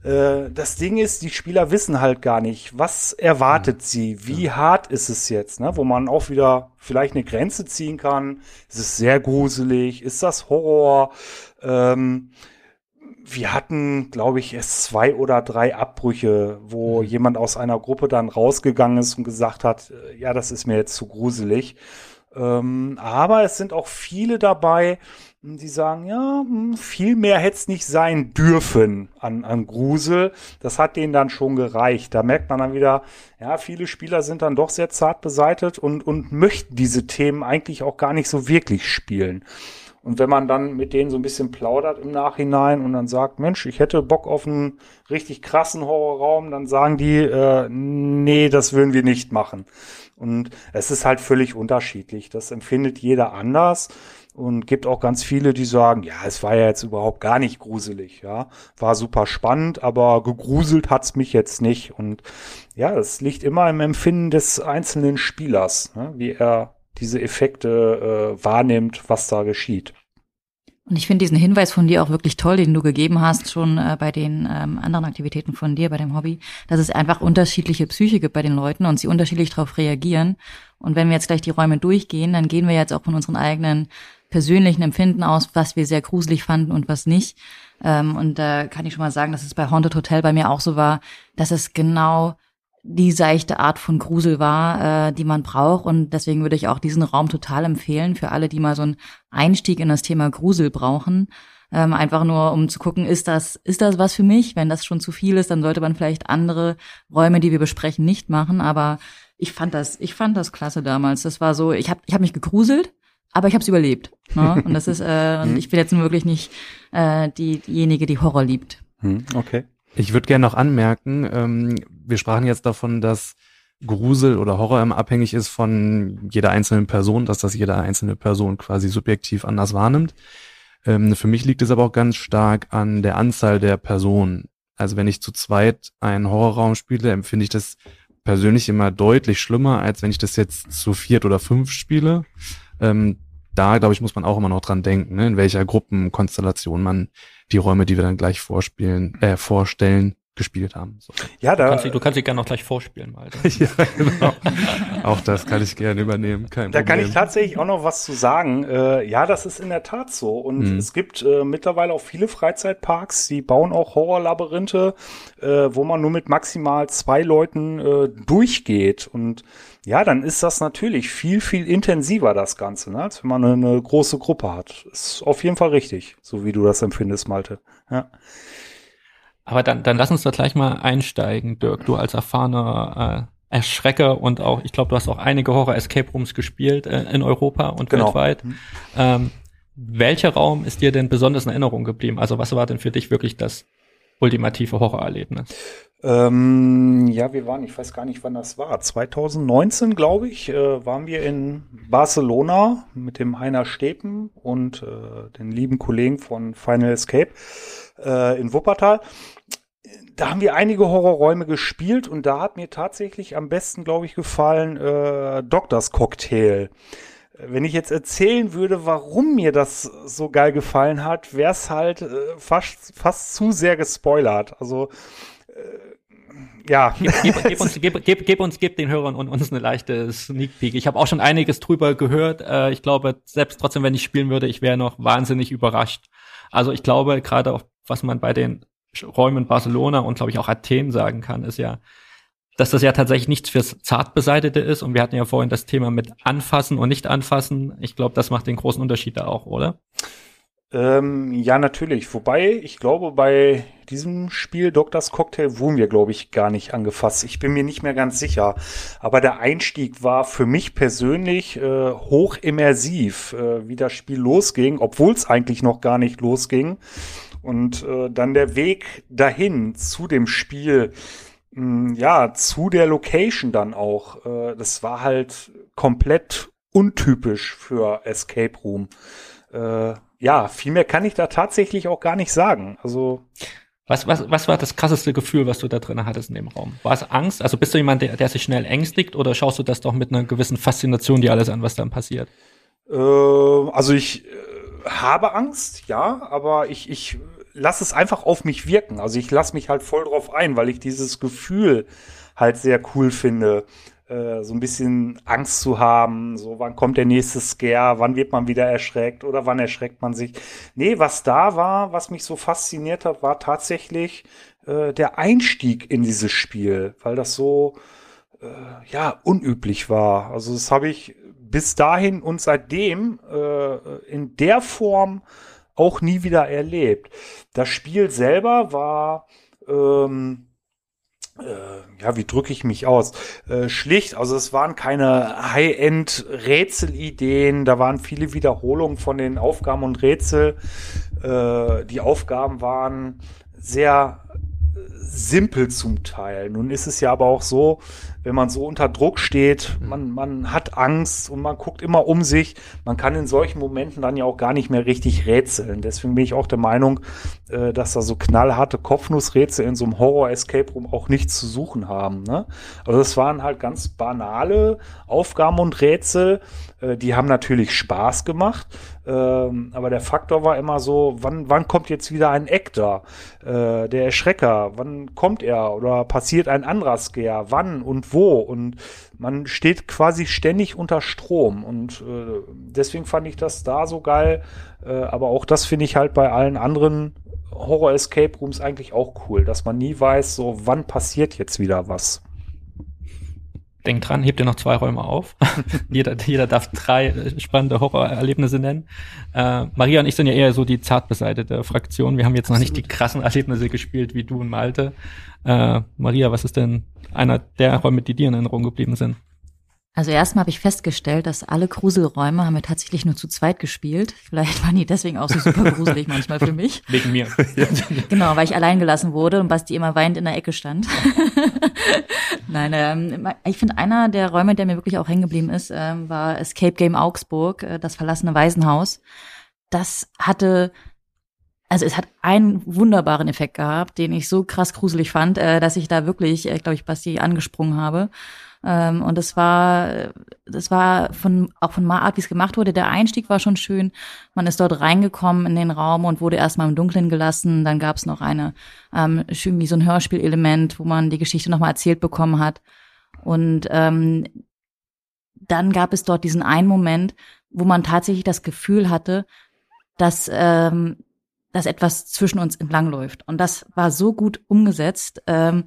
Äh, das Ding ist, die Spieler wissen halt gar nicht, was erwartet sie, wie hart ist es jetzt, ne? wo man auch wieder vielleicht eine Grenze ziehen kann. Ist es sehr gruselig? Ist das Horror? Wir hatten, glaube ich, erst zwei oder drei Abbrüche, wo mhm. jemand aus einer Gruppe dann rausgegangen ist und gesagt hat, äh, ja, das ist mir jetzt zu gruselig. Ähm, aber es sind auch viele dabei, die sagen, ja, hm, viel mehr hätte es nicht sein dürfen an, an Grusel. Das hat denen dann schon gereicht. Da merkt man dann wieder, ja, viele Spieler sind dann doch sehr zart beseitet und, und möchten diese Themen eigentlich auch gar nicht so wirklich spielen. Und wenn man dann mit denen so ein bisschen plaudert im Nachhinein und dann sagt, Mensch, ich hätte Bock auf einen richtig krassen Horrorraum, dann sagen die, äh, nee, das würden wir nicht machen. Und es ist halt völlig unterschiedlich. Das empfindet jeder anders und gibt auch ganz viele, die sagen, ja, es war ja jetzt überhaupt gar nicht gruselig, ja, war super spannend, aber gegruselt hat's mich jetzt nicht und ja, es liegt immer im Empfinden des einzelnen Spielers, ne, wie er diese Effekte äh, wahrnimmt, was da geschieht. Und ich finde diesen Hinweis von dir auch wirklich toll, den du gegeben hast, schon äh, bei den ähm, anderen Aktivitäten von dir, bei dem Hobby, dass es einfach unterschiedliche Psyche gibt bei den Leuten und sie unterschiedlich darauf reagieren. Und wenn wir jetzt gleich die Räume durchgehen, dann gehen wir jetzt auch von unseren eigenen persönlichen Empfinden aus, was wir sehr gruselig fanden und was nicht. Ähm, und da kann ich schon mal sagen, dass es bei Haunted Hotel bei mir auch so war, dass es genau die seichte Art von Grusel war, äh, die man braucht. Und deswegen würde ich auch diesen Raum total empfehlen für alle, die mal so einen Einstieg in das Thema Grusel brauchen. Ähm, einfach nur, um zu gucken, ist das, ist das was für mich? Wenn das schon zu viel ist, dann sollte man vielleicht andere Räume, die wir besprechen, nicht machen. Aber ich fand das, ich fand das klasse damals. Das war so, ich habe ich hab mich gegruselt, aber ich habe es überlebt. Ne? Und das ist, äh, und ich bin jetzt wirklich nicht äh, die, diejenige, die Horror liebt. Hm, okay. Ich würde gerne noch anmerken, ähm, wir sprachen jetzt davon, dass Grusel oder Horror immer abhängig ist von jeder einzelnen Person, dass das jede einzelne Person quasi subjektiv anders wahrnimmt. Ähm, für mich liegt es aber auch ganz stark an der Anzahl der Personen. Also wenn ich zu zweit einen Horrorraum spiele, empfinde ich das persönlich immer deutlich schlimmer, als wenn ich das jetzt zu viert oder fünf spiele. Ähm, da, glaube ich, muss man auch immer noch dran denken, ne, in welcher Gruppenkonstellation man die Räume, die wir dann gleich vorspielen, äh, vorstellen, gespielt haben. So. Ja, da, du kannst, du kannst dich gerne noch gleich vorspielen, mal. ja, genau. auch das kann ich gerne übernehmen. Kein da Problem. kann ich tatsächlich auch noch was zu sagen. Äh, ja, das ist in der Tat so. Und mhm. es gibt äh, mittlerweile auch viele Freizeitparks, die bauen auch Horrorlabyrinthe, äh, wo man nur mit maximal zwei Leuten äh, durchgeht. Und ja, dann ist das natürlich viel, viel intensiver, das Ganze, ne? als wenn man eine, eine große Gruppe hat. Ist auf jeden Fall richtig, so wie du das empfindest, Malte. Ja. Aber dann, dann lass uns da gleich mal einsteigen, Dirk. Du als erfahrener äh, Erschrecker und auch, ich glaube, du hast auch einige Horror-Escape Rooms gespielt äh, in Europa und genau. weltweit. Mhm. Ähm, welcher Raum ist dir denn besonders in Erinnerung geblieben? Also was war denn für dich wirklich das ultimative Horrorerlebnis? Ähm, ja, wir waren, ich weiß gar nicht, wann das war. 2019, glaube ich, äh, waren wir in Barcelona mit dem Heiner Stepen und äh, den lieben Kollegen von Final Escape äh, in Wuppertal da haben wir einige Horrorräume gespielt und da hat mir tatsächlich am besten, glaube ich, gefallen äh, Doctors Cocktail. Wenn ich jetzt erzählen würde, warum mir das so geil gefallen hat, wäre es halt äh, fast, fast zu sehr gespoilert. Also äh, ja. Gib, gib, gib, uns, gib, gib, gib uns, gib den Hörern und uns eine leichte Sneak Peek. Ich habe auch schon einiges drüber gehört. Äh, ich glaube, selbst trotzdem, wenn ich spielen würde, ich wäre noch wahnsinnig überrascht. Also ich glaube, gerade auch, was man bei den Räumen Barcelona und glaube ich auch Athen sagen kann, ist ja, dass das ja tatsächlich nichts fürs Zartbeseitete ist. Und wir hatten ja vorhin das Thema mit Anfassen und nicht anfassen. Ich glaube, das macht den großen Unterschied da auch, oder? Ähm, ja, natürlich. Wobei, ich glaube, bei diesem Spiel Doctors Cocktail wurden wir, glaube ich, gar nicht angefasst. Ich bin mir nicht mehr ganz sicher. Aber der Einstieg war für mich persönlich äh, hoch immersiv, äh, wie das Spiel losging, obwohl es eigentlich noch gar nicht losging. Und äh, dann der Weg dahin zu dem Spiel, mh, hm, ja, zu der Location dann auch. Äh, das war halt komplett untypisch für Escape Room. Äh, ja, viel mehr kann ich da tatsächlich auch gar nicht sagen. Also was, was, was war das krasseste Gefühl, was du da drin hattest in dem Raum? War es Angst? Also bist du jemand, der, der sich schnell ängstigt oder schaust du das doch mit einer gewissen Faszination dir alles an, was dann passiert? Äh, also ich äh, habe Angst, ja, aber ich, ich lass es einfach auf mich wirken. Also ich lass mich halt voll drauf ein, weil ich dieses Gefühl halt sehr cool finde. Äh, so ein bisschen Angst zu haben, so wann kommt der nächste Scare, wann wird man wieder erschreckt oder wann erschreckt man sich. Nee, was da war, was mich so fasziniert hat, war tatsächlich äh, der Einstieg in dieses Spiel, weil das so äh, ja unüblich war. Also das habe ich bis dahin und seitdem äh, in der Form auch nie wieder erlebt. Das Spiel selber war, ähm, äh, ja, wie drücke ich mich aus? Äh, schlicht, also es waren keine High-End-Rätselideen, da waren viele Wiederholungen von den Aufgaben und Rätsel. Äh, die Aufgaben waren sehr simpel zum Teil. Nun ist es ja aber auch so, wenn man so unter Druck steht, mhm. man, man hat Angst und man guckt immer um sich. Man kann in solchen Momenten dann ja auch gar nicht mehr richtig rätseln. Deswegen bin ich auch der Meinung, äh, dass da so knallharte Kopfnussrätsel in so einem Horror-Escape Room auch nichts zu suchen haben. Ne? Also das waren halt ganz banale Aufgaben und Rätsel. Äh, die haben natürlich Spaß gemacht. Ähm, aber der Faktor war immer so, wann, wann kommt jetzt wieder ein Actor, äh, der Erschrecker, wann kommt er oder passiert ein anderer Scare, wann und wo? Und man steht quasi ständig unter Strom. Und äh, deswegen fand ich das da so geil, äh, aber auch das finde ich halt bei allen anderen Horror Escape Rooms eigentlich auch cool, dass man nie weiß, so wann passiert jetzt wieder was. Denk dran, hebt ihr noch zwei Räume auf. jeder, jeder darf drei äh, spannende Horrorerlebnisse nennen. Äh, Maria und ich sind ja eher so die zart beseitete Fraktion. Wir haben jetzt noch nicht die krassen Erlebnisse gespielt wie du und Malte. Äh, Maria, was ist denn einer der Räume, die dir in Erinnerung geblieben sind? Also erstmal habe ich festgestellt, dass alle Gruselräume haben wir tatsächlich nur zu zweit gespielt. Vielleicht waren die deswegen auch so super gruselig manchmal für mich. Wegen mir. genau, weil ich allein gelassen wurde und Basti immer weinend in der Ecke stand. Nein, ähm, ich finde einer der Räume, der mir wirklich auch hängen geblieben ist, ähm, war Escape Game Augsburg, äh, das verlassene Waisenhaus. Das hatte also es hat einen wunderbaren Effekt gehabt, den ich so krass gruselig fand, äh, dass ich da wirklich, äh, glaube ich, Basti angesprungen habe. Ähm, und das war, das war von, auch von Art, wie es gemacht wurde. Der Einstieg war schon schön. Man ist dort reingekommen in den Raum und wurde erstmal im Dunkeln gelassen. Dann gab es noch eine, ähm, wie so ein Hörspielelement, wo man die Geschichte nochmal erzählt bekommen hat. Und ähm, dann gab es dort diesen einen Moment, wo man tatsächlich das Gefühl hatte, dass ähm, dass etwas zwischen uns entlangläuft. Und das war so gut umgesetzt, ähm,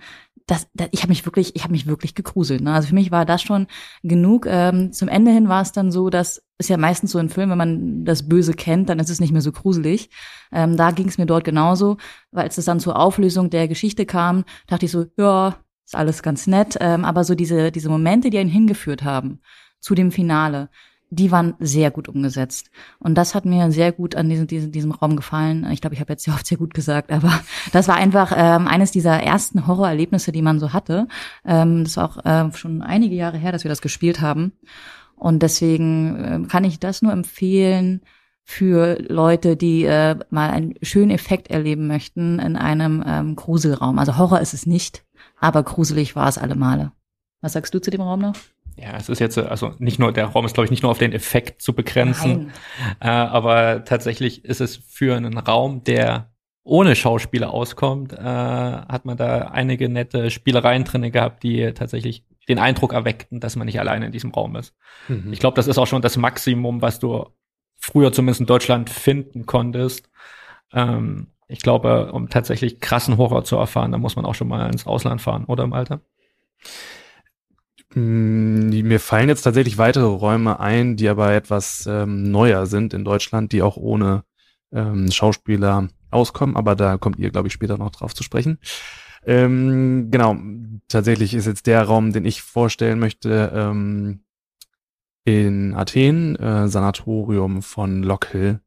das, das, ich habe mich wirklich, ich habe mich wirklich gegruselt. Ne? Also für mich war das schon genug. Ähm, zum Ende hin war es dann so, dass ist ja meistens so ein Film, wenn man das Böse kennt, dann ist es nicht mehr so gruselig. Ähm, da ging es mir dort genauso, weil als es dann zur Auflösung der Geschichte kam, dachte ich so, ja, ist alles ganz nett, ähm, aber so diese diese Momente, die einen hingeführt haben zu dem Finale, die waren sehr gut umgesetzt. Und das hat mir sehr gut an diesem, diesem, diesem Raum gefallen. Ich glaube, ich habe jetzt sehr oft sehr gut gesagt, aber das war einfach ähm, eines dieser ersten Horrorerlebnisse, die man so hatte. Ähm, das war auch äh, schon einige Jahre her, dass wir das gespielt haben. Und deswegen äh, kann ich das nur empfehlen für Leute, die äh, mal einen schönen Effekt erleben möchten in einem ähm, Gruselraum. Also Horror ist es nicht, aber gruselig war es alle Male. Was sagst du zu dem Raum noch? Ja, es ist jetzt, also nicht nur, der Raum ist, glaube ich, nicht nur auf den Effekt zu begrenzen, äh, aber tatsächlich ist es für einen Raum, der ohne Schauspieler auskommt, äh, hat man da einige nette Spielereien drinne gehabt, die tatsächlich den Eindruck erweckten, dass man nicht alleine in diesem Raum ist. Mhm. Ich glaube, das ist auch schon das Maximum, was du früher zumindest in Deutschland finden konntest. Ähm, ich glaube, um tatsächlich krassen Horror zu erfahren, da muss man auch schon mal ins Ausland fahren, oder im Alter? Mm, mir fallen jetzt tatsächlich weitere Räume ein, die aber etwas ähm, neuer sind in Deutschland, die auch ohne ähm, Schauspieler auskommen, aber da kommt ihr, glaube ich, später noch drauf zu sprechen. Ähm, genau, tatsächlich ist jetzt der Raum, den ich vorstellen möchte, ähm, in Athen, äh, Sanatorium von Lockhill.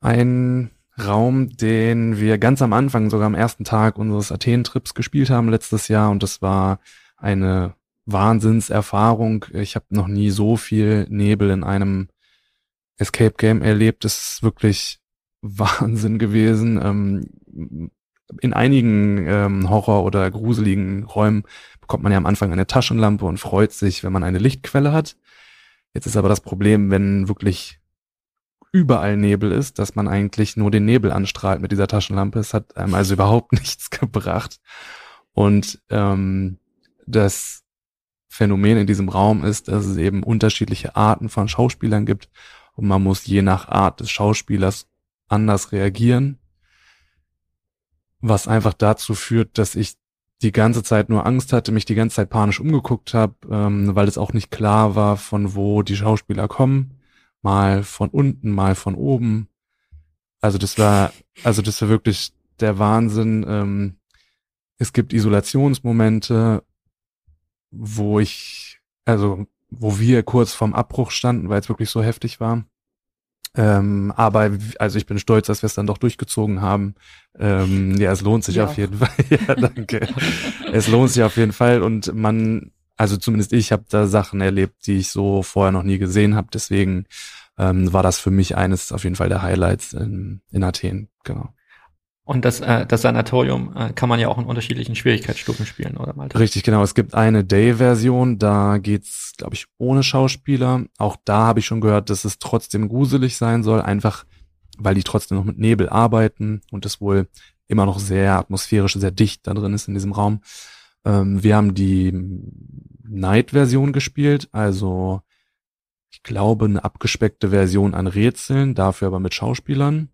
Ein Raum, den wir ganz am Anfang, sogar am ersten Tag unseres Athen-Trips gespielt haben letztes Jahr und das war eine Wahnsinnserfahrung. Ich habe noch nie so viel Nebel in einem Escape Game erlebt. Es ist wirklich Wahnsinn gewesen. Ähm, in einigen ähm, Horror- oder gruseligen Räumen bekommt man ja am Anfang eine Taschenlampe und freut sich, wenn man eine Lichtquelle hat. Jetzt ist aber das Problem, wenn wirklich überall Nebel ist, dass man eigentlich nur den Nebel anstrahlt mit dieser Taschenlampe. Es hat einem also überhaupt nichts gebracht. Und ähm, das Phänomen in diesem Raum ist, dass es eben unterschiedliche Arten von Schauspielern gibt und man muss je nach Art des Schauspielers anders reagieren, was einfach dazu führt, dass ich die ganze Zeit nur Angst hatte, mich die ganze Zeit panisch umgeguckt habe, ähm, weil es auch nicht klar war, von wo die Schauspieler kommen. Mal von unten, mal von oben. Also das war, also das war wirklich der Wahnsinn. Ähm, es gibt Isolationsmomente, wo ich, also wo wir kurz vorm Abbruch standen, weil es wirklich so heftig war. Ähm, aber also ich bin stolz, dass wir es dann doch durchgezogen haben. Ähm, ja, es lohnt sich ja. auf jeden Fall. ja, danke. es lohnt sich auf jeden Fall und man, also zumindest ich habe da Sachen erlebt, die ich so vorher noch nie gesehen habe. Deswegen ähm, war das für mich eines auf jeden Fall der Highlights in, in Athen. Genau. Und das, äh, das Sanatorium äh, kann man ja auch in unterschiedlichen Schwierigkeitsstufen spielen, oder Malte? Richtig, genau. Es gibt eine Day-Version, da geht's, glaube ich, ohne Schauspieler. Auch da habe ich schon gehört, dass es trotzdem gruselig sein soll, einfach weil die trotzdem noch mit Nebel arbeiten und es wohl immer noch sehr atmosphärisch, sehr dicht da drin ist in diesem Raum. Ähm, wir haben die Night-Version gespielt, also ich glaube eine abgespeckte Version an Rätseln, dafür aber mit Schauspielern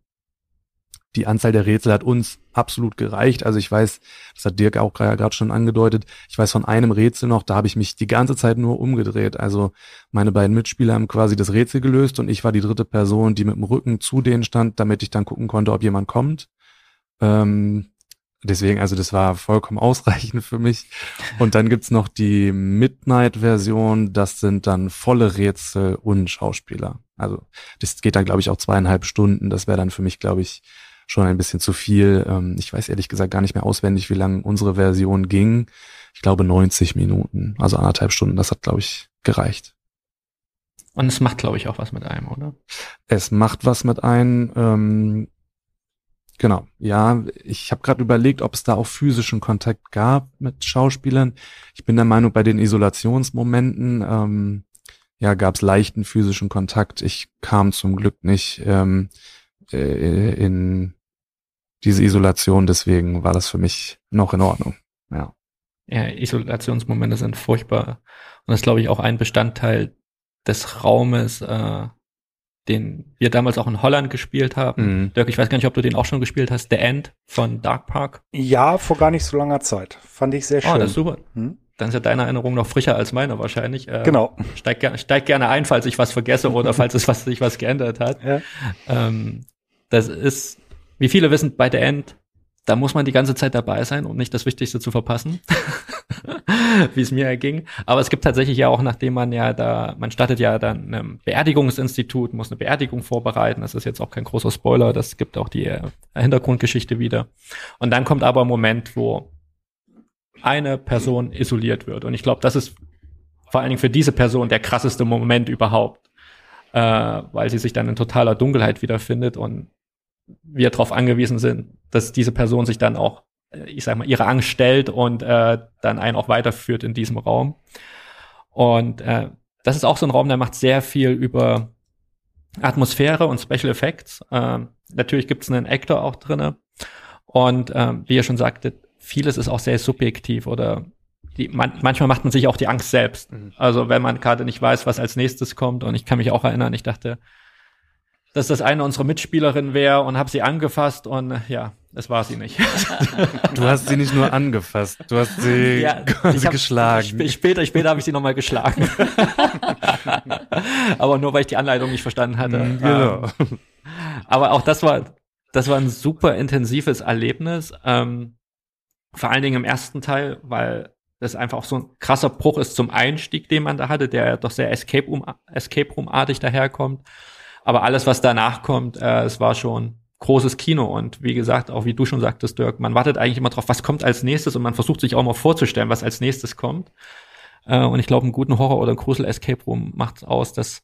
die Anzahl der Rätsel hat uns absolut gereicht. Also ich weiß, das hat Dirk auch gerade schon angedeutet, ich weiß von einem Rätsel noch, da habe ich mich die ganze Zeit nur umgedreht. Also meine beiden Mitspieler haben quasi das Rätsel gelöst und ich war die dritte Person, die mit dem Rücken zu denen stand, damit ich dann gucken konnte, ob jemand kommt. Ähm, deswegen, also das war vollkommen ausreichend für mich. Und dann gibt's noch die Midnight-Version, das sind dann volle Rätsel und Schauspieler. Also das geht dann, glaube ich, auch zweieinhalb Stunden. Das wäre dann für mich, glaube ich, schon ein bisschen zu viel. Ähm, ich weiß ehrlich gesagt gar nicht mehr auswendig, wie lang unsere Version ging. Ich glaube 90 Minuten, also anderthalb Stunden. Das hat, glaube ich, gereicht. Und es macht, glaube ich, auch was mit einem, oder? Es macht was mit einem. Ähm, genau, ja. Ich habe gerade überlegt, ob es da auch physischen Kontakt gab mit Schauspielern. Ich bin der Meinung, bei den Isolationsmomenten ähm, ja, gab es leichten physischen Kontakt. Ich kam zum Glück nicht ähm, äh, in diese Isolation, deswegen war das für mich noch in Ordnung. Ja. Ja, Isolationsmomente sind furchtbar. Und das ist, glaube ich, auch ein Bestandteil des Raumes, äh, den wir damals auch in Holland gespielt haben. Mhm. Dirk, ich weiß gar nicht, ob du den auch schon gespielt hast, The End von Dark Park. Ja, vor gar nicht so langer Zeit. Fand ich sehr schön. Oh, das ist super. Hm? Dann ist ja deine Erinnerung noch frischer als meine wahrscheinlich. Äh, genau. Steig, steig gerne ein, falls ich was vergesse oder falls es was, sich was geändert hat. Ja. Ähm, das ist wie viele wissen, bei der End, da muss man die ganze Zeit dabei sein, um nicht das Wichtigste zu verpassen, wie es mir erging. Aber es gibt tatsächlich ja auch, nachdem man ja da, man startet ja dann ein Beerdigungsinstitut, muss eine Beerdigung vorbereiten. Das ist jetzt auch kein großer Spoiler, das gibt auch die äh, Hintergrundgeschichte wieder. Und dann kommt aber ein Moment, wo eine Person isoliert wird. Und ich glaube, das ist vor allen Dingen für diese Person der krasseste Moment überhaupt. äh, weil sie sich dann in totaler Dunkelheit wiederfindet und wir darauf angewiesen sind, dass diese Person sich dann auch, äh, ich sag mal, ihre Angst stellt und äh, dann einen auch weiterführt in diesem Raum. Und äh, das ist auch so ein Raum, der macht sehr viel über Atmosphäre und Special Effects. Ähm, natürlich gibt es einen Actor auch drinne. Und ähm, wie ihr schon sagtet, vieles ist auch sehr subjektiv oder die, man, manchmal macht man sich auch die Angst selbst. Mhm. Also wenn man gerade nicht weiß, was als nächstes kommt. Und ich kann mich auch erinnern, ich dachte, dass das eine unserer Mitspielerinnen wäre und habe sie angefasst und ja, es war sie nicht. Du hast sie nicht nur angefasst, du hast sie ja, quasi hab, geschlagen. Später, später habe ich sie nochmal geschlagen. aber nur weil ich die Anleitung nicht verstanden hatte. Mhm, genau. Ähm, aber auch das war, das war ein super intensives Erlebnis. Ähm, vor allen Dingen im ersten Teil, weil das einfach auch so ein krasser Bruch ist zum Einstieg, den man da hatte, der doch sehr Escape Room, Escape Room-artig daherkommt. Aber alles, was danach kommt, äh, es war schon großes Kino. Und wie gesagt, auch wie du schon sagtest, Dirk, man wartet eigentlich immer drauf, was kommt als nächstes und man versucht sich auch mal vorzustellen, was als nächstes kommt. Äh, und ich glaube, einen guten Horror- oder einen Grusel-Escape Room macht aus, dass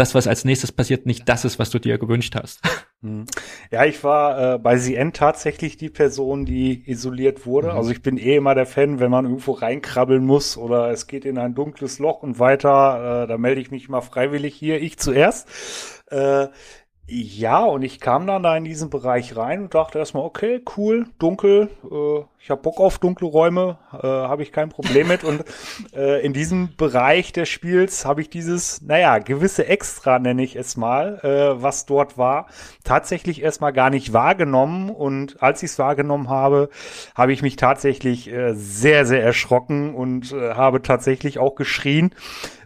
das, was als nächstes passiert, nicht das ist, was du dir gewünscht hast. Hm. Ja, ich war äh, bei CN tatsächlich die Person, die isoliert wurde. Mhm. Also ich bin eh immer der Fan, wenn man irgendwo reinkrabbeln muss oder es geht in ein dunkles Loch und weiter, äh, da melde ich mich mal freiwillig hier, ich zuerst. Äh, ja, und ich kam dann da in diesen Bereich rein und dachte erstmal, okay, cool, dunkel, äh, ich habe Bock auf dunkle Räume, äh, habe ich kein Problem mit. Und äh, in diesem Bereich des Spiels habe ich dieses, naja, gewisse Extra, nenne ich es mal, äh, was dort war, tatsächlich erstmal gar nicht wahrgenommen. Und als ich es wahrgenommen habe, habe ich mich tatsächlich äh, sehr, sehr erschrocken und äh, habe tatsächlich auch geschrien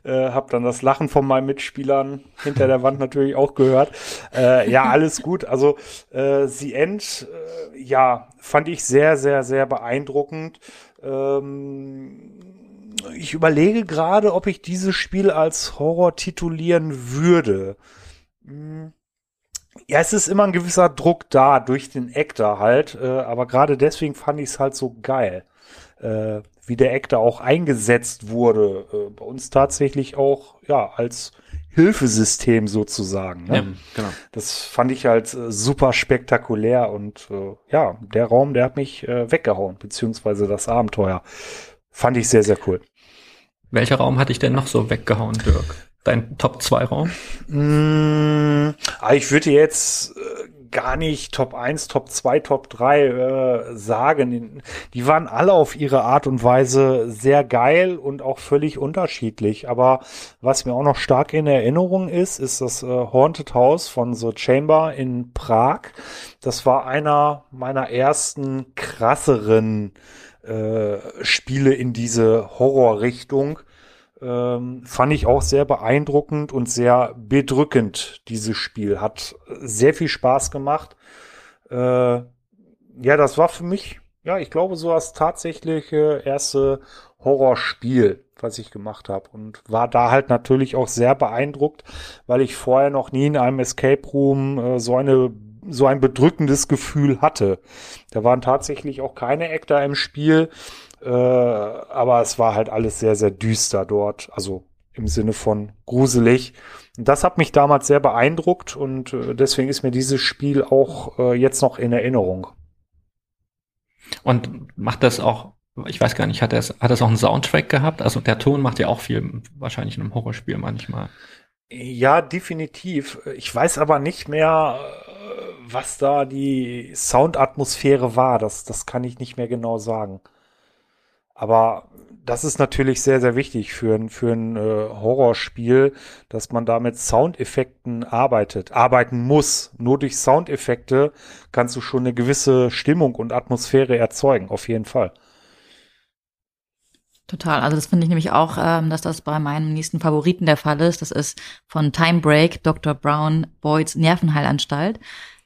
äh, habe dann das Lachen von meinen Mitspielern hinter der Wand natürlich auch gehört. Äh, ja, alles gut. Also äh, The End, äh, ja, fand ich sehr, sehr, sehr beeindruckend. Ähm, ich überlege gerade, ob ich dieses Spiel als Horror titulieren würde. Hm. Ja, es ist immer ein gewisser Druck da durch den Actor halt, äh, aber gerade deswegen fand ich es halt so geil. Äh, wie der Actor auch eingesetzt wurde. Äh, bei uns tatsächlich auch, ja, als Hilfesystem sozusagen. Ne? Ja, genau. Das fand ich halt äh, super spektakulär und äh, ja, der Raum, der hat mich äh, weggehauen, beziehungsweise das Abenteuer. Fand ich sehr, sehr cool. Welcher Raum hatte ich denn noch so weggehauen, Dirk? Dein Top 2 Raum? Mmh, ich würde jetzt äh, gar nicht Top 1, Top 2, Top 3 äh, sagen. Die waren alle auf ihre Art und Weise sehr geil und auch völlig unterschiedlich. Aber was mir auch noch stark in Erinnerung ist, ist das äh, Haunted House von The Chamber in Prag. Das war einer meiner ersten krasseren äh, Spiele in diese Horrorrichtung ähm, fand ich auch sehr beeindruckend und sehr bedrückend, dieses Spiel. Hat sehr viel Spaß gemacht. Äh, ja, das war für mich, ja, ich glaube, so das tatsächliche erste Horrorspiel, was ich gemacht habe. Und war da halt natürlich auch sehr beeindruckt, weil ich vorher noch nie in einem Escape Room äh, so eine so ein bedrückendes Gefühl hatte. Da waren tatsächlich auch keine Actor im Spiel. Äh, aber es war halt alles sehr, sehr düster dort. Also im Sinne von gruselig. Und das hat mich damals sehr beeindruckt und äh, deswegen ist mir dieses Spiel auch äh, jetzt noch in Erinnerung. Und macht das auch, ich weiß gar nicht, hat das, hat das auch einen Soundtrack gehabt? Also der Ton macht ja auch viel, wahrscheinlich in einem Horrorspiel manchmal. Ja, definitiv. Ich weiß aber nicht mehr, äh, was da die Soundatmosphäre war. Das, das kann ich nicht mehr genau sagen. Aber das ist natürlich sehr, sehr wichtig für ein, für ein äh, Horrorspiel, dass man da mit Soundeffekten arbeitet, arbeiten muss. Nur durch Soundeffekte kannst du schon eine gewisse Stimmung und Atmosphäre erzeugen, auf jeden Fall. Total. Also das finde ich nämlich auch, ähm, dass das bei meinem nächsten Favoriten der Fall ist. Das ist von Time Break, Dr. Brown Boyds Nervenheilanstalt.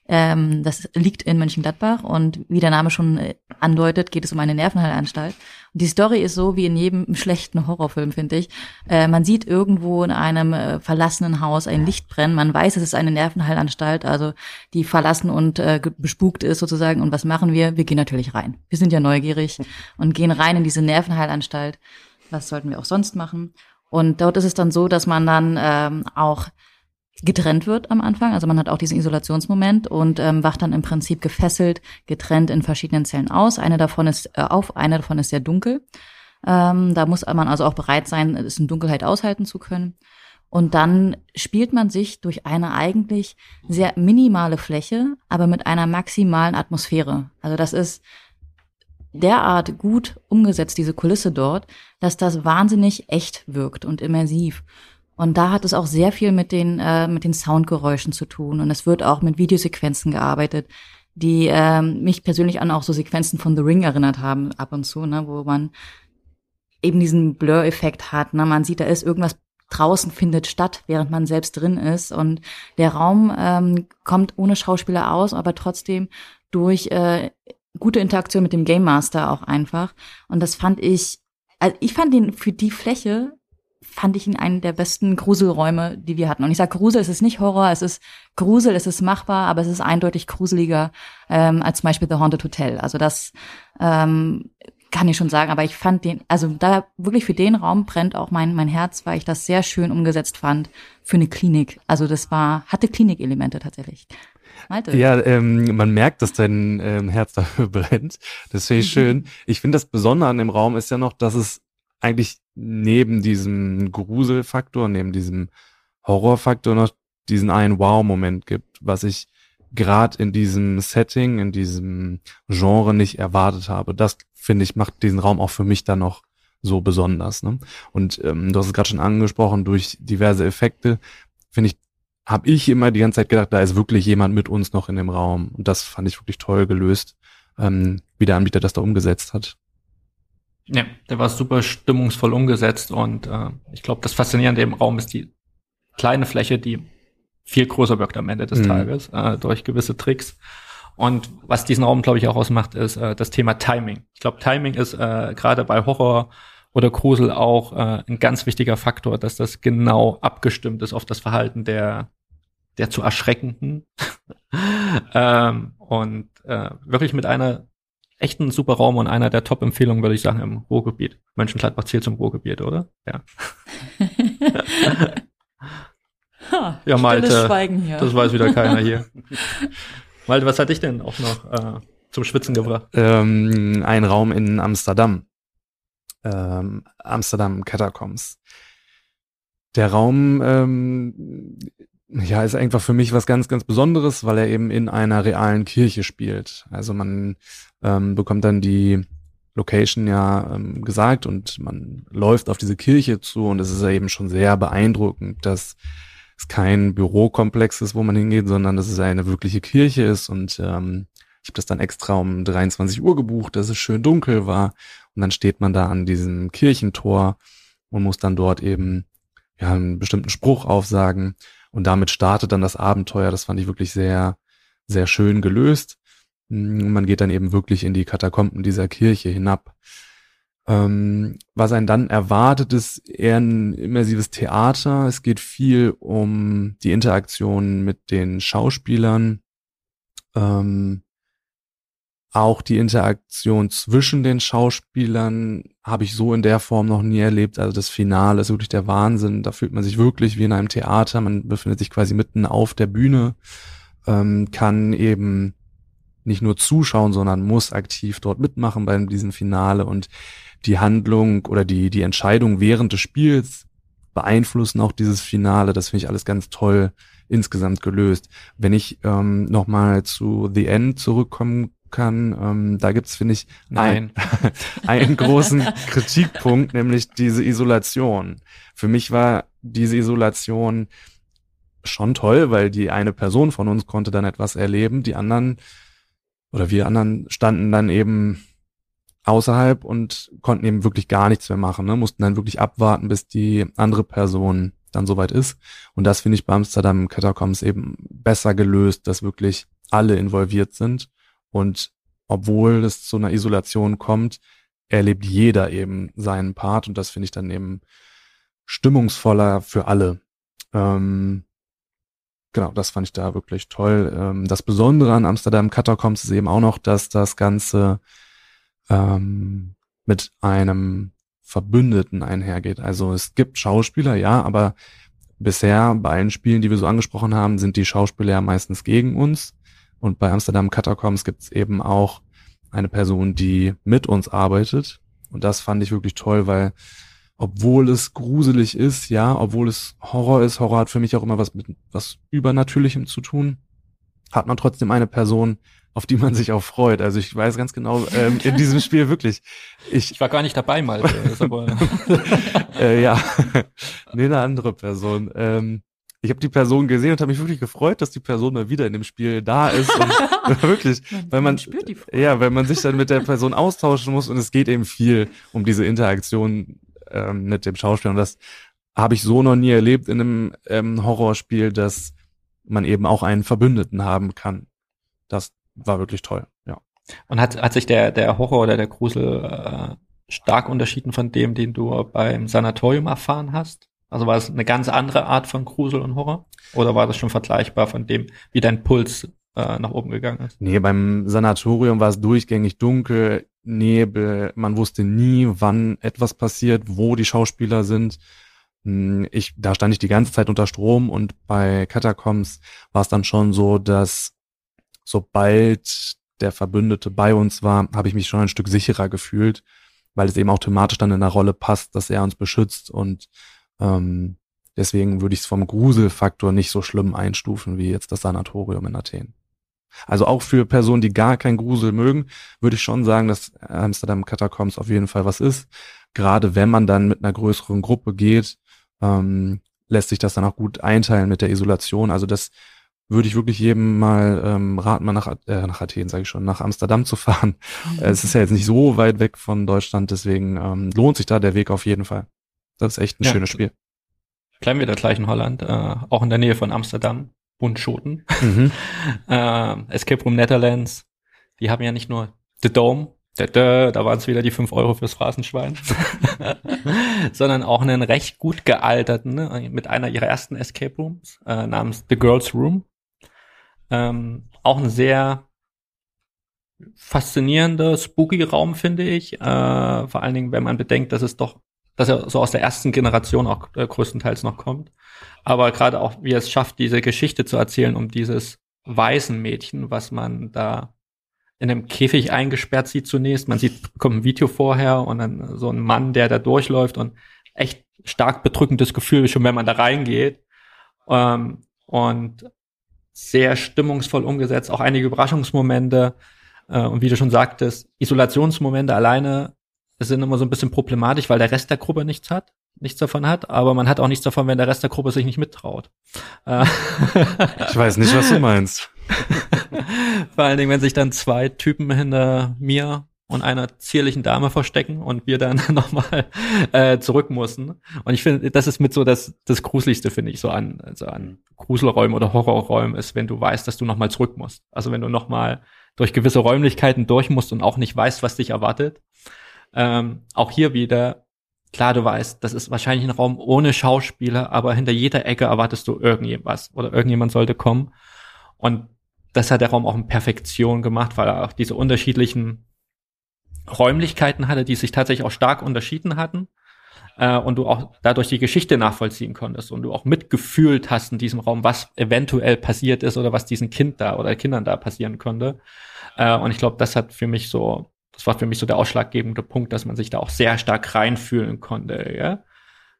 Ähm, das liegt in Mönchengladbach und wie der Name schon äh, andeutet, geht es um eine Nervenheilanstalt. Die Story ist so wie in jedem schlechten Horrorfilm, finde ich. Äh, man sieht irgendwo in einem äh, verlassenen Haus ein Licht brennen. Man weiß, es ist eine Nervenheilanstalt, also die verlassen und äh, bespukt ist sozusagen. Und was machen wir? Wir gehen natürlich rein. Wir sind ja neugierig und gehen rein in diese Nervenheilanstalt. Was sollten wir auch sonst machen? Und dort ist es dann so, dass man dann ähm, auch getrennt wird am Anfang. Also man hat auch diesen Isolationsmoment und ähm, wacht dann im Prinzip gefesselt, getrennt in verschiedenen Zellen aus. Eine davon ist äh, auf, eine davon ist sehr dunkel. Ähm, da muss man also auch bereit sein, es in Dunkelheit aushalten zu können. Und dann spielt man sich durch eine eigentlich sehr minimale Fläche, aber mit einer maximalen Atmosphäre. Also das ist derart gut umgesetzt, diese Kulisse dort, dass das wahnsinnig echt wirkt und immersiv. Und da hat es auch sehr viel mit den, äh, mit den Soundgeräuschen zu tun. Und es wird auch mit Videosequenzen gearbeitet, die äh, mich persönlich an auch so Sequenzen von The Ring erinnert haben, ab und zu, ne, wo man eben diesen Blur-Effekt hat. Ne? Man sieht, da ist irgendwas draußen findet statt, während man selbst drin ist. Und der Raum ähm, kommt ohne Schauspieler aus, aber trotzdem durch äh, gute Interaktion mit dem Game Master auch einfach. Und das fand ich, also ich fand den für die Fläche fand ich ihn einen der besten Gruselräume, die wir hatten. Und ich sage Grusel, es ist nicht Horror, es ist Grusel, es ist machbar, aber es ist eindeutig gruseliger ähm, als zum Beispiel The Haunted Hotel. Also das ähm, kann ich schon sagen, aber ich fand den, also da wirklich für den Raum brennt auch mein, mein Herz, weil ich das sehr schön umgesetzt fand für eine Klinik. Also das war, hatte Klinikelemente tatsächlich. Malte. Ja, ähm, man merkt, dass dein ähm, Herz dafür brennt. Das finde ich schön. Ich finde das Besondere an dem Raum ist ja noch, dass es eigentlich neben diesem Gruselfaktor, neben diesem Horrorfaktor noch diesen einen Wow-Moment gibt, was ich gerade in diesem Setting, in diesem Genre nicht erwartet habe. Das finde ich macht diesen Raum auch für mich dann noch so besonders. Ne? Und ähm, du hast es gerade schon angesprochen, durch diverse Effekte finde ich, habe ich immer die ganze Zeit gedacht, da ist wirklich jemand mit uns noch in dem Raum. Und das fand ich wirklich toll gelöst, ähm, wie der Anbieter das da umgesetzt hat. Ja, der war super stimmungsvoll umgesetzt und äh, ich glaube, das Faszinierende im Raum ist die kleine Fläche, die viel größer wirkt am Ende des mhm. Tages äh, durch gewisse Tricks. Und was diesen Raum, glaube ich, auch ausmacht, ist äh, das Thema Timing. Ich glaube, Timing ist äh, gerade bei Horror oder Grusel auch äh, ein ganz wichtiger Faktor, dass das genau abgestimmt ist auf das Verhalten der der zu erschreckenden ähm, und äh, wirklich mit einer echten super Raum und einer der Top-Empfehlungen, würde ich sagen, im Ruhrgebiet. Mönchengladbach zählt zum Ruhrgebiet, oder? Ja. ha, ja, Malte, das weiß wieder keiner hier. Malte, was hat dich denn auch noch äh, zum Schwitzen gebracht? Ähm, ein Raum in Amsterdam. Ähm, Amsterdam Catacombs. Der Raum ähm, ja, ist einfach für mich was ganz, ganz Besonderes, weil er eben in einer realen Kirche spielt. Also man ähm, bekommt dann die Location ja ähm, gesagt und man läuft auf diese Kirche zu und es ist ja eben schon sehr beeindruckend, dass es kein Bürokomplex ist, wo man hingeht, sondern dass es eine wirkliche Kirche ist und ähm, ich habe das dann extra um 23 Uhr gebucht, dass es schön dunkel war und dann steht man da an diesem Kirchentor und muss dann dort eben ja einen bestimmten Spruch aufsagen und damit startet dann das Abenteuer. Das fand ich wirklich sehr, sehr schön gelöst. Mm, man geht dann eben wirklich in die Katakomben dieser Kirche hinab. Ähm, was einen dann erwartet, ist eher ein immersives Theater. Es geht viel um die Interaktion mit den Schauspielern. Ähm, auch die Interaktion zwischen den Schauspielern habe ich so in der Form noch nie erlebt. Also das Finale ist wirklich der Wahnsinn. Da fühlt man sich wirklich wie in einem Theater. Man befindet sich quasi mitten auf der Bühne, ähm, kann eben nicht nur zuschauen, sondern muss aktiv dort mitmachen bei diesem Finale und die Handlung oder die, die Entscheidung während des Spiels beeinflussen auch dieses Finale. Das finde ich alles ganz toll insgesamt gelöst. Wenn ich ähm, nochmal zu The End zurückkommen kann. Ähm, da gibt's finde ich, Nein. Ein, einen großen Kritikpunkt, nämlich diese Isolation. Für mich war diese Isolation schon toll, weil die eine Person von uns konnte dann etwas erleben, die anderen oder wir anderen standen dann eben außerhalb und konnten eben wirklich gar nichts mehr machen, ne? mussten dann wirklich abwarten, bis die andere Person dann soweit ist. Und das finde ich bei Amsterdam Catacombs eben besser gelöst, dass wirklich alle involviert sind und obwohl es zu einer Isolation kommt, erlebt jeder eben seinen Part und das finde ich dann eben stimmungsvoller für alle. Ähm, genau, das fand ich da wirklich toll. Ähm, das Besondere an Amsterdam Catacombs ist eben auch noch, dass das Ganze ähm, mit einem Verbündeten einhergeht. Also es gibt Schauspieler, ja, aber bisher bei allen Spielen, die wir so angesprochen haben, sind die Schauspieler ja meistens gegen uns. Und bei Amsterdam Catacombs gibt es eben auch eine Person, die mit uns arbeitet. Und das fand ich wirklich toll, weil obwohl es gruselig ist, ja, obwohl es Horror ist, Horror hat für mich auch immer was mit was Übernatürlichem zu tun, hat man trotzdem eine Person, auf die man sich auch freut. Also ich weiß ganz genau, ähm, in diesem Spiel wirklich. Ich, ich war gar nicht dabei mal. äh, ja, nee, eine andere Person. Ähm, ich habe die Person gesehen und habe mich wirklich gefreut, dass die Person mal wieder in dem Spiel da ist. Und wirklich, man, weil man, man ja, weil man sich dann mit der Person austauschen muss und es geht eben viel um diese Interaktion ähm, mit dem Schauspieler. Und das habe ich so noch nie erlebt in einem ähm, Horrorspiel, dass man eben auch einen Verbündeten haben kann. Das war wirklich toll, ja. Und hat, hat sich der, der Horror oder der Grusel äh, stark unterschieden von dem, den du beim Sanatorium erfahren hast? Also war es eine ganz andere Art von Grusel und Horror? Oder war das schon vergleichbar von dem, wie dein Puls äh, nach oben gegangen ist? Nee, beim Sanatorium war es durchgängig dunkel, Nebel, man wusste nie, wann etwas passiert, wo die Schauspieler sind. Hm, ich, da stand ich die ganze Zeit unter Strom und bei Catacombs war es dann schon so, dass sobald der Verbündete bei uns war, habe ich mich schon ein Stück sicherer gefühlt, weil es eben auch thematisch dann in der Rolle passt, dass er uns beschützt und ähm, deswegen würde ich es vom Gruselfaktor nicht so schlimm einstufen wie jetzt das Sanatorium in Athen. Also auch für Personen, die gar kein Grusel mögen, würde ich schon sagen, dass Amsterdam Catacombs auf jeden Fall was ist. Gerade wenn man dann mit einer größeren Gruppe geht, ähm, lässt sich das dann auch gut einteilen mit der Isolation. Also das würde ich wirklich jedem mal ähm, raten, mal nach, äh, nach Athen, sage ich schon, nach Amsterdam zu fahren. Mhm. Es ist ja jetzt nicht so weit weg von Deutschland, deswegen ähm, lohnt sich da der Weg auf jeden Fall. Das ist echt ein ja, schönes Spiel. Bleiben wir da gleich in Holland, äh, auch in der Nähe von Amsterdam, Bundschoten. Mhm. äh, Escape Room Netherlands, die haben ja nicht nur The Dome, da, da, da waren es wieder die fünf Euro fürs Phrasenschwein, sondern auch einen recht gut gealterten, ne, mit einer ihrer ersten Escape Rooms äh, namens The Girls Room. Ähm, auch ein sehr faszinierender, spooky Raum, finde ich. Äh, vor allen Dingen, wenn man bedenkt, dass es doch dass er so aus der ersten Generation auch äh, größtenteils noch kommt. Aber gerade auch, wie er es schafft, diese Geschichte zu erzählen um dieses Waisenmädchen, was man da in einem Käfig eingesperrt sieht zunächst. Man sieht, kommt ein Video vorher und dann so ein Mann, der da durchläuft und echt stark bedrückendes Gefühl, schon wenn man da reingeht. Ähm, und sehr stimmungsvoll umgesetzt, auch einige Überraschungsmomente. Äh, und wie du schon sagtest, Isolationsmomente alleine sind immer so ein bisschen problematisch, weil der Rest der Gruppe nichts hat, nichts davon hat, aber man hat auch nichts davon, wenn der Rest der Gruppe sich nicht mittraut. Äh, ich weiß nicht, was du meinst. Vor allen Dingen, wenn sich dann zwei Typen hinter mir und einer zierlichen Dame verstecken und wir dann nochmal äh, zurück mussten. Und ich finde, das ist mit so das, das Gruseligste, finde ich, so an, also an Gruselräumen oder Horrorräumen ist, wenn du weißt, dass du nochmal zurück musst. Also wenn du nochmal durch gewisse Räumlichkeiten durch musst und auch nicht weißt, was dich erwartet. Ähm, auch hier wieder, klar, du weißt, das ist wahrscheinlich ein Raum ohne Schauspieler, aber hinter jeder Ecke erwartest du irgendjemand oder irgendjemand sollte kommen. Und das hat der Raum auch in Perfektion gemacht, weil er auch diese unterschiedlichen Räumlichkeiten hatte, die sich tatsächlich auch stark unterschieden hatten. Äh, und du auch dadurch die Geschichte nachvollziehen konntest und du auch mitgefühlt hast in diesem Raum, was eventuell passiert ist oder was diesen Kind da oder Kindern da passieren konnte. Äh, und ich glaube, das hat für mich so das war für mich so der ausschlaggebende Punkt, dass man sich da auch sehr stark reinfühlen konnte, ja.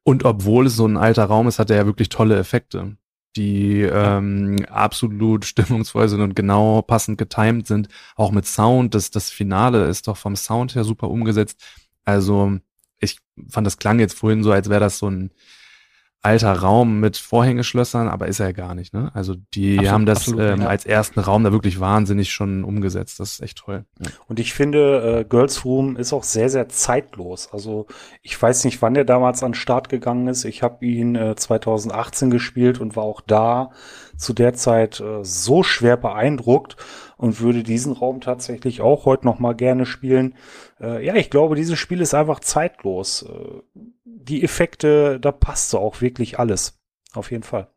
Und obwohl es so ein alter Raum ist, hat er ja wirklich tolle Effekte, die ähm, absolut stimmungsvoll sind und genau passend getimed sind. Auch mit Sound, das, das Finale ist doch vom Sound her super umgesetzt. Also ich fand, das klang jetzt vorhin so, als wäre das so ein alter Raum mit Vorhängeschlössern, aber ist er ja gar nicht, ne? Also die absolut, haben das absolut, ähm, ja. als ersten Raum da wirklich wahnsinnig schon umgesetzt. Das ist echt toll. Ja. Und ich finde, äh, Girls Room ist auch sehr, sehr zeitlos. Also ich weiß nicht, wann der damals an den Start gegangen ist. Ich habe ihn äh, 2018 gespielt und war auch da zu der Zeit äh, so schwer beeindruckt und würde diesen Raum tatsächlich auch heute noch mal gerne spielen. Äh, ja, ich glaube, dieses Spiel ist einfach zeitlos. Äh, die Effekte, da passt so auch wirklich alles. Auf jeden Fall.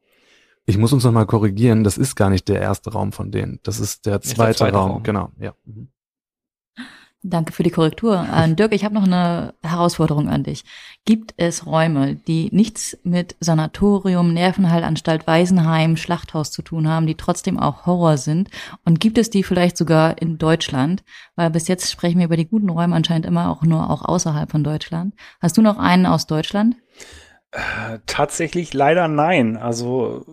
Ich muss uns noch mal korrigieren, das ist gar nicht der erste Raum von denen. Das ist der zweite, ist der zweite Raum. Raum. Genau, ja. Mhm. Danke für die Korrektur. Äh, Dirk, ich habe noch eine Herausforderung an dich. Gibt es Räume, die nichts mit Sanatorium, Nervenheilanstalt, Waisenheim, Schlachthaus zu tun haben, die trotzdem auch Horror sind? Und gibt es die vielleicht sogar in Deutschland? Weil bis jetzt sprechen wir über die guten Räume anscheinend immer auch nur auch außerhalb von Deutschland. Hast du noch einen aus Deutschland? Äh, tatsächlich leider nein. Also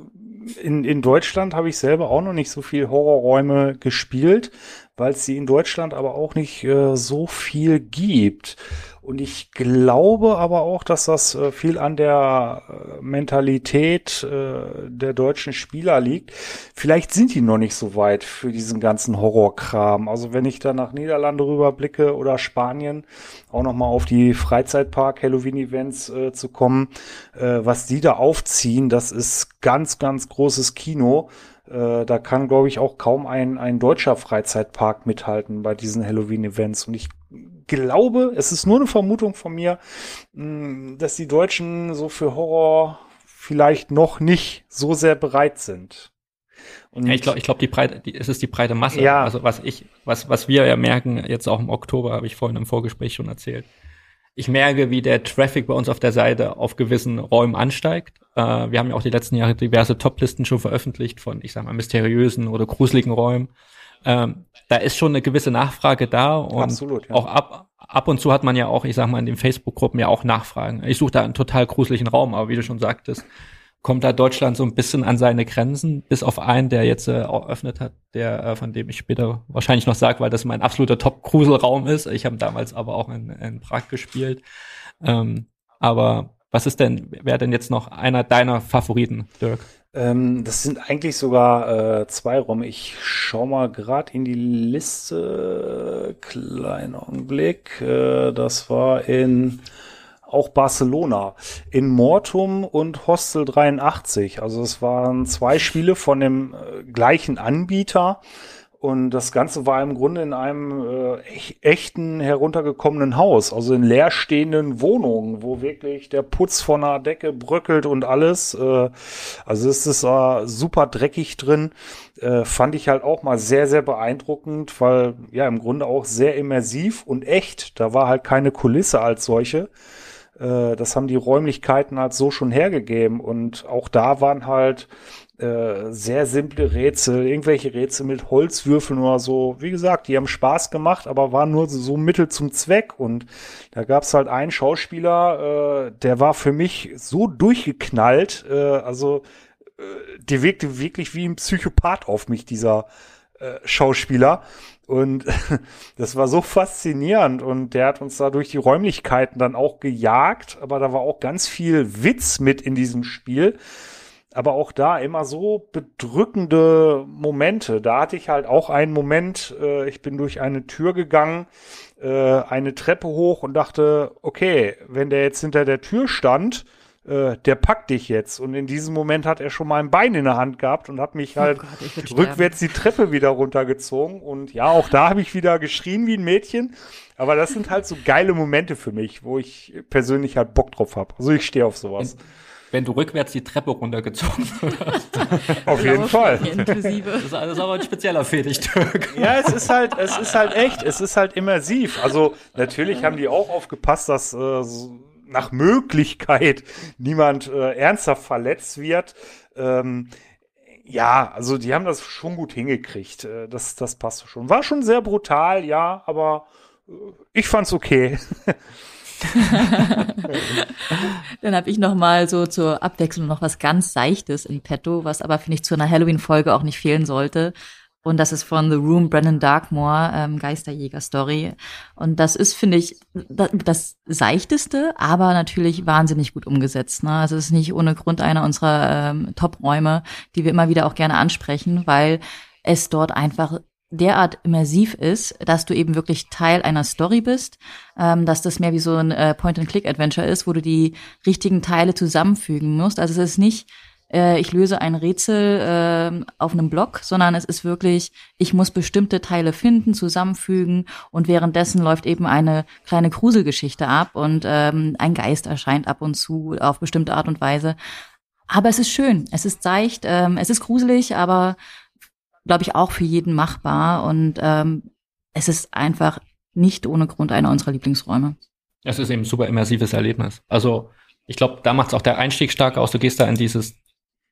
in, in Deutschland habe ich selber auch noch nicht so viel Horrorräume gespielt, weil es sie in Deutschland aber auch nicht äh, so viel gibt. Und ich glaube aber auch, dass das äh, viel an der äh, Mentalität äh, der deutschen Spieler liegt. Vielleicht sind die noch nicht so weit für diesen ganzen Horrorkram. Also wenn ich da nach Niederlande rüberblicke oder Spanien, auch nochmal auf die Freizeitpark Halloween-Events äh, zu kommen, äh, was die da aufziehen, das ist ganz, ganz großes Kino. Äh, da kann, glaube ich, auch kaum ein, ein deutscher Freizeitpark mithalten bei diesen Halloween-Events. Und ich glaube, es ist nur eine Vermutung von mir, mm, dass die Deutschen so für Horror vielleicht noch nicht so sehr bereit sind. Und ja, ich glaube, ich glaube, die breite, die, es ist die breite Masse. Ja. Also was ich, was, was wir ja merken, jetzt auch im Oktober, habe ich vorhin im Vorgespräch schon erzählt. Ich merke, wie der Traffic bei uns auf der Seite auf gewissen Räumen ansteigt. Äh, wir haben ja auch die letzten Jahre diverse Toplisten schon veröffentlicht von, ich sag mal, mysteriösen oder gruseligen Räumen. Ähm, da ist schon eine gewisse Nachfrage da und Absolut, ja. auch ab, ab und zu hat man ja auch, ich sag mal, in den Facebook-Gruppen ja auch Nachfragen. Ich suche da einen total gruseligen Raum, aber wie du schon sagtest, kommt da Deutschland so ein bisschen an seine Grenzen, bis auf einen, der jetzt äh, eröffnet hat, der, äh, von dem ich später wahrscheinlich noch sage, weil das mein absoluter Top-Gruselraum ist. Ich habe damals aber auch in, in Prag gespielt. Ähm, aber was ist denn, wer denn jetzt noch einer deiner Favoriten, Dirk? Ähm, das sind eigentlich sogar äh, zwei Räume. Ich schau mal gerade in die Liste. Kleiner Augenblick. Äh, das war in auch Barcelona. In Mortum und Hostel 83. Also es waren zwei Spiele von dem äh, gleichen Anbieter. Und das Ganze war im Grunde in einem äh, echten heruntergekommenen Haus, also in leerstehenden Wohnungen, wo wirklich der Putz von der Decke bröckelt und alles. Äh, also es ist äh, super dreckig drin. Äh, fand ich halt auch mal sehr, sehr beeindruckend, weil ja im Grunde auch sehr immersiv und echt. Da war halt keine Kulisse als solche. Äh, das haben die Räumlichkeiten halt so schon hergegeben. Und auch da waren halt äh, sehr simple Rätsel, irgendwelche Rätsel mit Holzwürfeln oder so. Wie gesagt, die haben Spaß gemacht, aber waren nur so Mittel zum Zweck. Und da gab es halt einen Schauspieler, äh, der war für mich so durchgeknallt, äh, also äh, der wirkte wirklich wie ein Psychopath auf mich, dieser Schauspieler. Und das war so faszinierend und der hat uns da durch die Räumlichkeiten dann auch gejagt, aber da war auch ganz viel Witz mit in diesem Spiel aber auch da immer so bedrückende Momente. Da hatte ich halt auch einen Moment, äh, ich bin durch eine Tür gegangen, äh, eine Treppe hoch und dachte, okay, wenn der jetzt hinter der Tür stand, äh, der packt dich jetzt. Und in diesem Moment hat er schon mal ein Bein in der Hand gehabt und hat mich Oh halt Gott, rückwärts die Treppe wieder runtergezogen. Und ja, auch da habe ich wieder geschrien wie ein Mädchen. Aber das sind halt so geile Momente für mich, wo ich persönlich halt Bock drauf habe. Also ich stehe auf sowas. Wenn du rückwärts die Treppe runtergezogen wirst. Auf jeden Fall. Inklusive. Das ist, das ist aber ein spezieller Fetisch, Dirk. Ja, es ist halt, es ist halt echt, es ist halt immersiv. Also natürlich haben die auch aufgepasst, dass äh, so nach Möglichkeit niemand äh, ernsthaft verletzt wird. Ähm, ja, also die haben das schon gut hingekriegt. Äh, das, das passt schon. War schon sehr brutal, ja, aber äh, ich fand's okay. Dann habe ich noch mal so zur Abwechslung noch was ganz Seichtes in petto, was aber, finde ich, zu einer Halloween-Folge auch nicht fehlen sollte. Und das ist von The Room, Brennan Darkmore, ähm, Geisterjäger-Story. Und das ist, finde ich, das, das Seichteste, aber natürlich wahnsinnig gut umgesetzt. Ne? Also es ist nicht ohne Grund einer unserer ähm, Top-Räume, die wir immer wieder auch gerne ansprechen, weil es dort einfach derart immersiv ist, dass du eben wirklich Teil einer Story bist, ähm, dass das mehr wie so ein äh, Point-and-Click-Adventure ist, wo du die richtigen Teile zusammenfügen musst. Also es ist nicht, äh, ich löse ein Rätsel äh, auf einem Block, sondern es ist wirklich, ich muss bestimmte Teile finden, zusammenfügen und währenddessen läuft eben eine kleine Gruselgeschichte ab und ähm, ein Geist erscheint ab und zu auf bestimmte Art und Weise. Aber es ist schön, es ist seicht, ähm, es ist gruselig, aber glaube ich, auch für jeden machbar. Und ähm, es ist einfach nicht ohne Grund einer unserer Lieblingsräume. Es ist eben ein super immersives Erlebnis. Also ich glaube, da macht es auch der Einstieg stark aus. Du gehst da in dieses,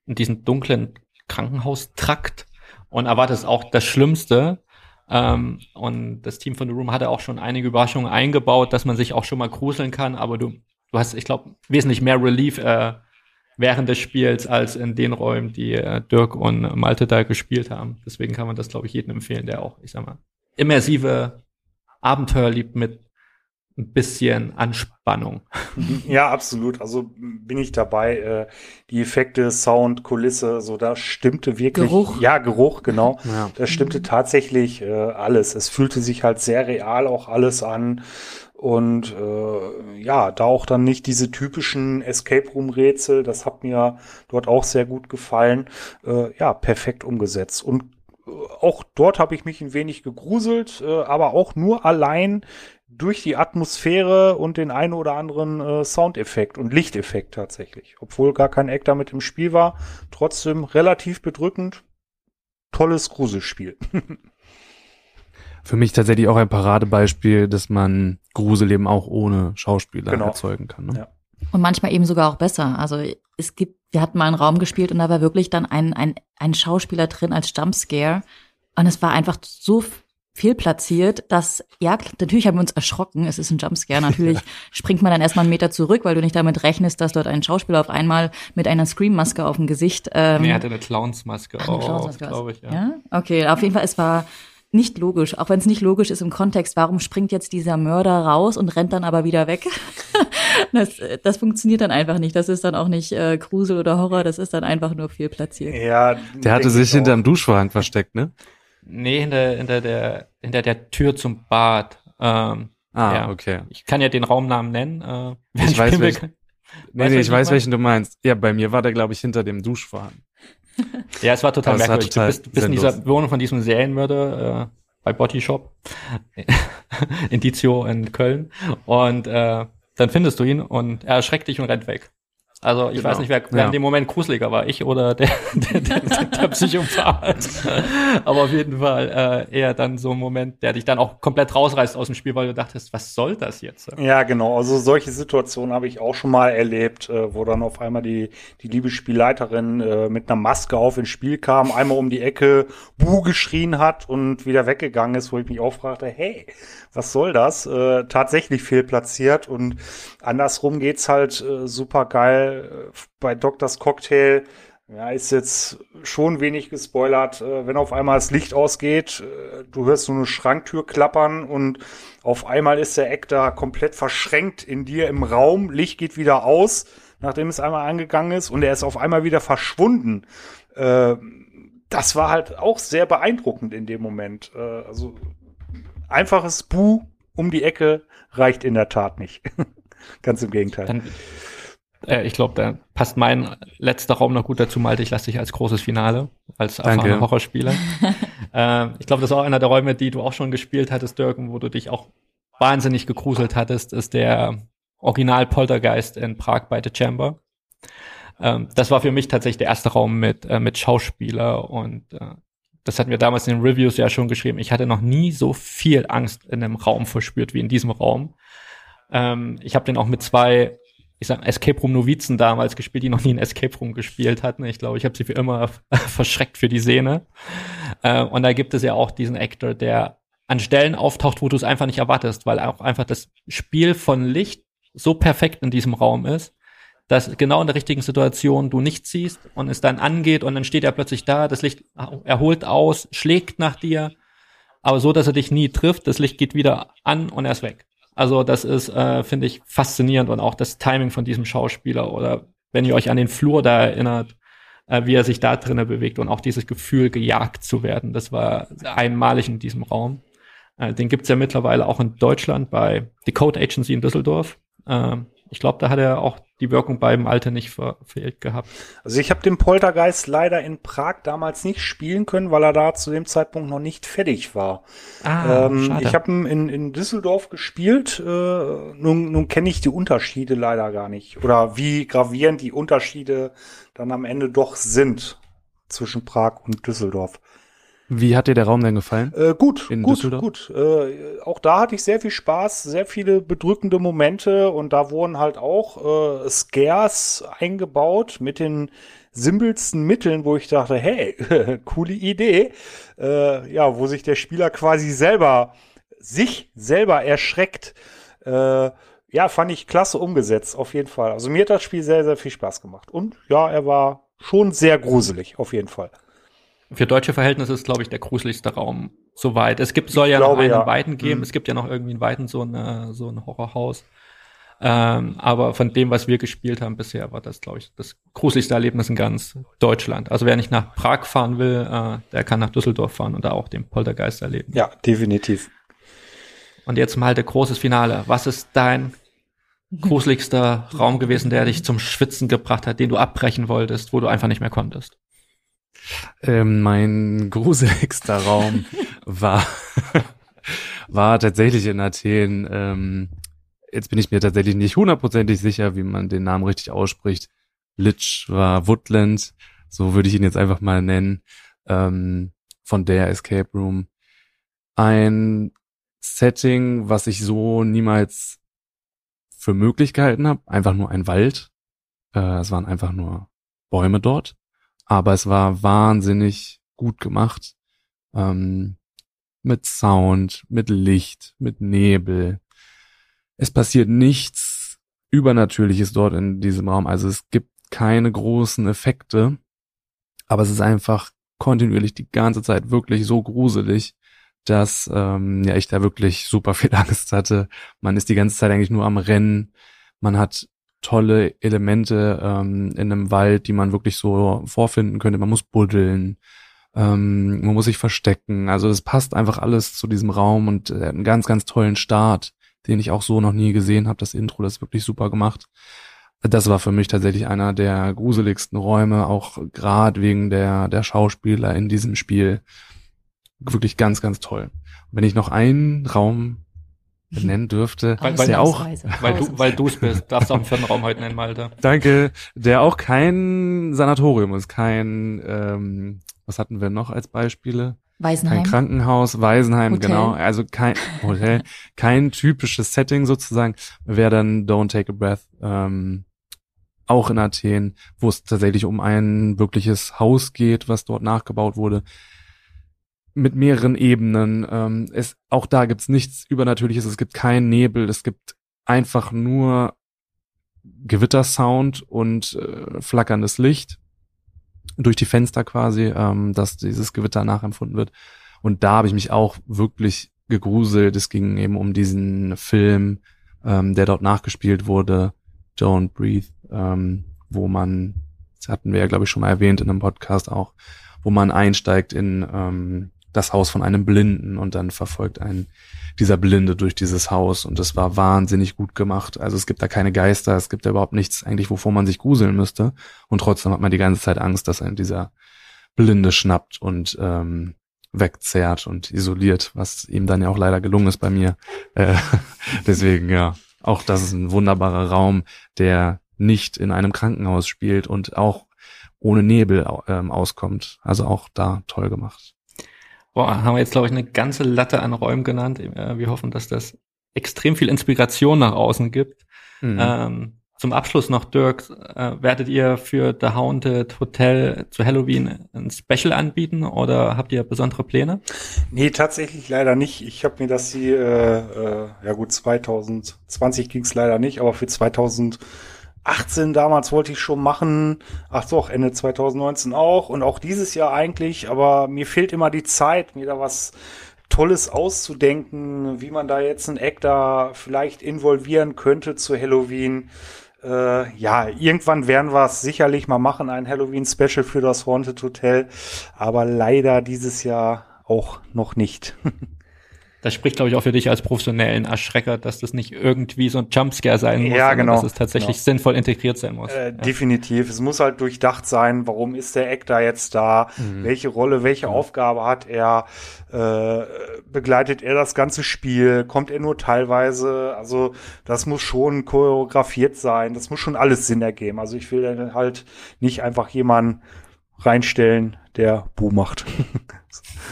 in diesen dunklen Krankenhaustrakt und erwartest auch das Schlimmste. Ähm, und das Team von The Room hatte auch schon einige Überraschungen eingebaut, dass man sich auch schon mal gruseln kann, aber du, du hast, ich glaube, wesentlich mehr Relief äh, während des Spiels als in den Räumen, die äh, Dirk und Malte da gespielt haben. Deswegen kann man das, glaube ich, jedem empfehlen, der auch, ich sag mal, immersive Abenteuer liebt mit ein bisschen Anspannung. Ja, absolut. Also bin ich dabei. Äh, die Effekte, Sound, Kulisse, so da stimmte wirklich. Geruch. Ja, Geruch, genau. Ja. Da stimmte tatsächlich äh, alles. Es fühlte sich halt sehr real auch alles an. Und äh, ja, da auch dann nicht diese typischen Escape Room Rätsel, das hat mir dort auch sehr gut gefallen. Äh, ja, perfekt umgesetzt. Und äh, auch dort habe ich mich ein wenig gegruselt, äh, aber auch nur allein durch die Atmosphäre und den einen oder anderen äh, Soundeffekt und Lichteffekt tatsächlich. Obwohl gar kein Eck damit im Spiel war, trotzdem relativ bedrückend. Tolles Gruselspiel. Für mich tatsächlich auch ein Paradebeispiel, dass man Grusel eben auch ohne Schauspieler Genau. erzeugen kann. Ne? Ja. Und manchmal eben sogar auch besser. Also es gibt, wir hatten mal einen Raum gespielt und da war wirklich dann ein, ein, ein Schauspieler drin als Jumpscare. Und es war einfach so viel platziert, dass, ja, natürlich haben wir uns erschrocken. Es ist ein Jumpscare. Natürlich springt man dann erstmal einen Meter zurück, weil du nicht damit rechnest, dass dort ein Schauspieler auf einmal mit einer Scream-Maske auf dem Gesicht. Ähm, nee, er hatte eine Clownsmaske Ach, eine auf, Clownsmaske, glaube ich. Ja. ja, okay. Auf jeden Fall, es war nicht logisch. Auch wenn es nicht logisch ist im Kontext, warum springt jetzt dieser Mörder raus und rennt dann aber wieder weg? das, das funktioniert dann einfach nicht. Das ist dann auch nicht äh, Grusel oder Horror, das ist dann einfach nur viel platziert. Ja, Der hatte sich hinterm Duschvorhang versteckt, ne? Nee, hinter, hinter, der, hinter der Tür zum Bad. Ähm, Ah, Ja. okay. ich kann ja den Raumnamen nennen. Äh, wer Ich weiß, kann- Nee, nee, was ich ich weiß, welchen du meinst. Ja, bei mir war der, glaube ich, hinter dem Duschvorhang. Ja, es war total Aber merkwürdig. total du bist, bist in dieser Wohnung von diesem Serienmörder äh, bei Body Shop Indizio in Köln und äh, dann findest du ihn und er erschreckt dich und rennt weg. Also ich Genau. weiß nicht, wer, wer Ja. in dem Moment gruseliger war, ich oder der, der, der, der, Psychopath. Aber auf jeden Fall äh, eher dann so ein Moment, der dich dann auch komplett rausreißt aus dem Spiel, weil du dachtest, was soll das jetzt? Ja, genau. Also solche Situationen habe ich auch schon mal erlebt, äh, wo dann auf einmal die, die liebe Spielleiterin äh, mit einer Maske auf ins Spiel kam, einmal um die Ecke Buh geschrien hat und wieder weggegangen ist, wo ich mich auch fragte, hey, was soll das? Äh, tatsächlich fehlplatziert und andersrum geht's halt äh, super geil äh, bei Doctors Cocktail. Ja, ist jetzt schon wenig gespoilert, äh, wenn auf einmal das Licht ausgeht, äh, du hörst so eine Schranktür klappern und auf einmal ist der Eck da komplett verschränkt in dir im Raum, Licht geht wieder aus, nachdem es einmal angegangen ist und er ist auf einmal wieder verschwunden. Das war halt auch sehr beeindruckend in dem Moment. Also einfaches Bu um die Ecke reicht in der Tat nicht. Ganz im Gegenteil. Dann, äh, ich glaube, da passt mein letzter Raum noch gut dazu, Malte. Ich lasse dich als großes Finale, als erfahrener. Horrorspieler. äh, ich glaube, das ist auch einer der Räume, die du auch schon gespielt hattest, Dirk, wo du dich auch wahnsinnig gegruselt hattest, ist der Original Poltergeist in Prag bei The Chamber. Ähm, das war für mich tatsächlich der erste Raum mit, äh, mit Schauspieler und äh, das hatten wir damals in den Reviews ja schon geschrieben. Ich hatte noch nie so viel Angst in einem Raum verspürt wie in diesem Raum. Ähm, ich habe den auch mit zwei, ich sag, Escape Room Novizen damals gespielt, die noch nie ein Escape Room gespielt hatten. Ich glaube, ich habe sie für immer verschreckt für die Szene. Äh, und da gibt es ja auch diesen Actor, der an Stellen auftaucht, wo du es einfach nicht erwartest, weil auch einfach das Spiel von Licht so perfekt in diesem Raum ist, dass genau in der richtigen Situation du nichts siehst und es dann angeht und dann steht er plötzlich da, das Licht erholt aus, schlägt nach dir, aber so, dass er dich nie trifft, das Licht geht wieder an und er ist weg. Also das ist, äh, finde ich, faszinierend und auch das Timing von diesem Schauspieler oder wenn ihr euch an den Flur da erinnert, äh, wie er sich da drinnen bewegt und auch dieses Gefühl, gejagt zu werden, das war einmalig in diesem Raum. Äh, den gibt's ja mittlerweile auch in Deutschland bei The Code Agency in Düsseldorf. Ähm, ich glaube, da hat er auch die Wirkung beim Alter nicht verfehlt gehabt. Also ich habe den Poltergeist leider in Prag damals nicht spielen können, weil er da zu dem Zeitpunkt noch nicht fertig war. Ah, ähm, schade. ich habe ihn in, in Düsseldorf gespielt. Äh, nun nun kenne ich die Unterschiede leider gar nicht. Oder wie gravierend die Unterschiede dann am Ende doch sind zwischen Prag und Düsseldorf. Wie hat dir der Raum denn gefallen? Äh, gut, In gut, Düsseldorf? gut. Äh, auch da hatte ich sehr viel Spaß, sehr viele bedrückende Momente und da wurden halt auch äh, Scares eingebaut mit den simpelsten Mitteln, wo ich dachte, hey, coole Idee. Äh, ja, wo sich der Spieler quasi selber, sich selber erschreckt. Äh, ja, fand ich klasse umgesetzt, auf jeden Fall. Also mir hat das Spiel sehr, sehr viel Spaß gemacht. Und ja, er war schon sehr gruselig, auf jeden Fall. Für deutsche Verhältnisse ist, glaube ich, der gruseligste Raum soweit. Es gibt, soll Ich ja glaube, noch einen ja. Weiten geben. Mhm. Es gibt ja noch irgendwie einen Weiten so, eine, so ein Horrorhaus. Ähm, aber von dem, was wir gespielt haben bisher, war das, glaube ich, das gruseligste Erlebnis in ganz Deutschland. Also wer nicht nach Prag fahren will, äh, der kann nach Düsseldorf fahren und da auch den Poltergeist erleben. Ja, definitiv. Und jetzt mal der großes Finale. Was ist dein gruseligster Raum gewesen, der dich zum Schwitzen gebracht hat, den du abbrechen wolltest, wo du einfach nicht mehr konntest? Ähm, mein gruseligster Raum war, war tatsächlich in Athen. Ähm, jetzt bin ich mir tatsächlich nicht hundertprozentig sicher, wie man den Namen richtig ausspricht. Lich war Woodland, so würde ich ihn jetzt einfach mal nennen, ähm, von der Escape Room. Ein Setting, was ich so niemals für möglich gehalten habe. Einfach nur ein Wald. Äh, es waren einfach nur Bäume dort aber es war wahnsinnig gut gemacht. Ähm, mit Sound, mit Licht, mit Nebel. Es passiert nichts Übernatürliches dort in diesem Raum. Also es gibt keine großen Effekte, aber es ist einfach kontinuierlich die ganze Zeit wirklich so gruselig, dass ähm, ja ich da wirklich super viel Angst hatte. Man ist die ganze Zeit eigentlich nur am Rennen. Man hat tolle Elemente ähm, in einem Wald, die man wirklich so vorfinden könnte. Man muss buddeln, ähm, man muss sich verstecken. Also es passt einfach alles zu diesem Raum und äh, einen ganz, ganz tollen Start, den ich auch so noch nie gesehen habe. Das Intro, das ist wirklich super gemacht. Das war für mich tatsächlich einer der gruseligsten Räume, auch gerade wegen der, der Schauspieler in diesem Spiel. Wirklich ganz, ganz toll. Wenn ich noch einen Raum benennen dürfte, Weil- ist weil- der auch. Weil du, weil du es bist. Darfst auch einen vierten Raum heute nennen, Malte. Danke. Der auch kein Sanatorium ist, kein, ähm, was hatten wir noch als Beispiele? Kein Weisenheim. Krankenhaus, Waisenheim, Hotel. genau. Also kein Hotel, kein typisches Setting sozusagen. Wäre dann Don't Take a Breath, ähm, auch in Athen, wo es tatsächlich um ein wirkliches Haus geht, was dort nachgebaut wurde. Mit mehreren Ebenen. Ähm, es, auch da gibt's nichts Übernatürliches, es gibt keinen Nebel, es gibt einfach nur Gewittersound und äh, flackerndes Licht durch die Fenster quasi, ähm, dass dieses Gewitter nachempfunden wird. Und da habe ich mich auch wirklich gegruselt. Es ging eben um diesen Film, ähm, der dort nachgespielt wurde, Don't Breathe, ähm, wo man, das hatten wir ja, glaube ich, schon mal erwähnt in einem Podcast auch, wo man einsteigt in ähm, das Haus von einem Blinden und dann verfolgt einen dieser Blinde durch dieses Haus und das war wahnsinnig gut gemacht. Also es gibt da keine Geister, es gibt da überhaupt nichts eigentlich, wovor man sich gruseln müsste und trotzdem hat man die ganze Zeit Angst, dass einen dieser Blinde schnappt und ähm, wegzerrt und isoliert, was ihm dann ja auch leider gelungen ist bei mir. Äh, deswegen ja, auch das ist ein wunderbarer Raum, der nicht in einem Krankenhaus spielt und auch ohne Nebel ähm, auskommt. Also auch da toll gemacht. Boah, haben wir jetzt, glaube ich, eine ganze Latte an Räumen genannt. Äh, Wir hoffen, dass das extrem viel Inspiration nach außen gibt. Mhm. Ähm, zum Abschluss noch, Dirk, äh, werdet ihr für The Haunted Hotel zu Halloween ein Special anbieten oder habt ihr besondere Pläne? Nee, tatsächlich leider nicht. Ich habe mir das hier, äh, äh, ja gut, 2020 ging's leider nicht, aber für 2018 damals wollte ich schon machen. Ach doch, Ende 2019 auch und auch dieses Jahr eigentlich, aber mir fehlt immer die Zeit, mir da was Tolles auszudenken, wie man da jetzt einen Eck da vielleicht involvieren könnte zu Halloween. Äh, ja, irgendwann werden wir es sicherlich mal machen, ein Halloween-Special für das Haunted Hotel, aber leider dieses Jahr auch noch nicht. Das spricht, glaube ich, auch für dich als professionellen Erschrecker, dass das nicht irgendwie so ein Jumpscare sein muss, Ja, sondern genau, dass es tatsächlich genau. sinnvoll integriert sein muss. Äh, ja. Definitiv. Es muss halt durchdacht sein, warum ist der Eck da jetzt da? Mhm. Welche Rolle, welche Aufgabe hat er? Äh, begleitet er das ganze Spiel? Kommt er nur teilweise? Also das muss schon choreografiert sein. Das muss schon alles Sinn ergeben. Also ich will dann halt nicht einfach jemanden reinstellen, der Bu macht.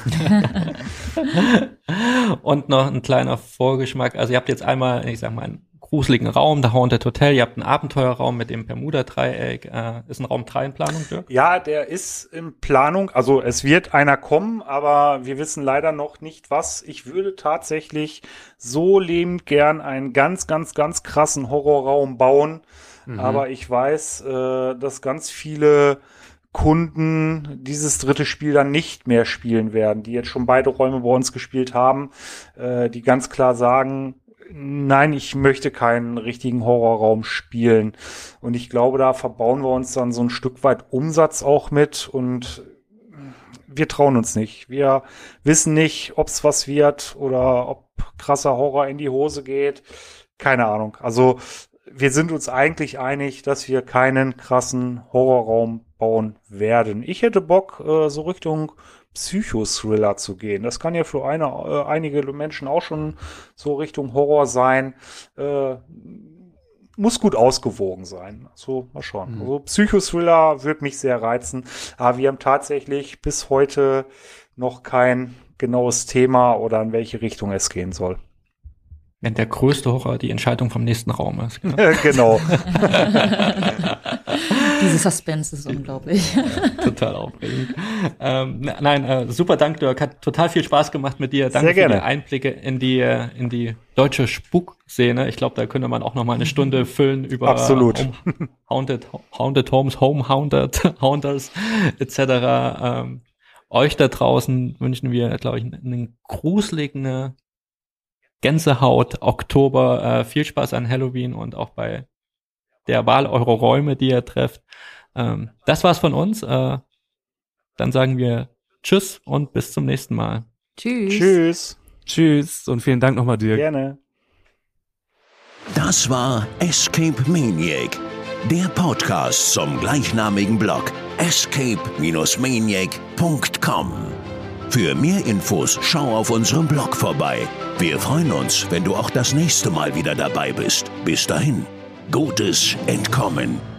Und noch ein kleiner Vorgeschmack. Also ihr habt jetzt einmal, ich sag mal, einen gruseligen Raum, der Haunted Hotel. Ihr habt einen Abenteuerraum mit dem Bermuda-Dreieck. Äh, ist ein Raum 3 in Planung, Dirk? Ja, der ist in Planung. Also es wird einer kommen, aber wir wissen leider noch nicht was. Ich würde tatsächlich so lebend gern einen ganz, ganz, ganz krassen Horrorraum bauen. Mhm. Aber ich weiß, äh, dass ganz viele Kunden dieses dritte Spiel dann nicht mehr spielen werden, die jetzt schon beide Räume bei uns gespielt haben, äh, die ganz klar sagen, nein, ich möchte keinen richtigen Horrorraum spielen. Und ich glaube, da verbauen wir uns dann so ein Stück weit Umsatz auch mit und wir trauen uns nicht. Wir wissen nicht, ob es was wird oder ob krasser Horror in die Hose geht. Keine Ahnung. Also wir sind uns eigentlich einig, dass wir keinen krassen Horrorraum bauen werden. Ich hätte Bock, äh, so Richtung Psychothriller zu gehen. Das kann ja für eine, äh, einige Menschen auch schon so Richtung Horror sein. Äh, muss gut ausgewogen sein. So, mal schauen. Mhm. Also Psychothriller wird mich sehr reizen. Aber wir haben tatsächlich bis heute noch kein genaues Thema oder in welche Richtung es gehen soll. Wenn der größte Horror die Entscheidung vom nächsten Raum ist. genau. Diese Suspense ist unglaublich. total aufregend. Ähm, nein, äh, super Dank, Dirk. Hat total viel Spaß gemacht mit dir. Danke Sehr für die Einblicke in die, äh, in die deutsche Spukszene. Ich glaube, da könnte man auch noch mal eine Stunde füllen über Absolut. Home, Haunted, Haunted Homes, Home Haunted, Haunters etc. Ähm, euch da draußen wünschen wir, glaube ich, einen gruseligen Gänsehaut Oktober. Äh, viel Spaß an Halloween und auch bei der Wahl eurer Räume, die ihr trefft. Ähm, das war's von uns. Äh, dann sagen wir Tschüss und bis zum nächsten Mal. Tschüss. Tschüss. Tschüss und vielen Dank nochmal dir. Gerne. Das war Escape Maniac, der Podcast zum gleichnamigen Blog escape-maniac.com. Für mehr Infos schau auf unserem Blog vorbei. Wir freuen uns, wenn du auch das nächste Mal wieder dabei bist. Bis dahin, gutes Entkommen.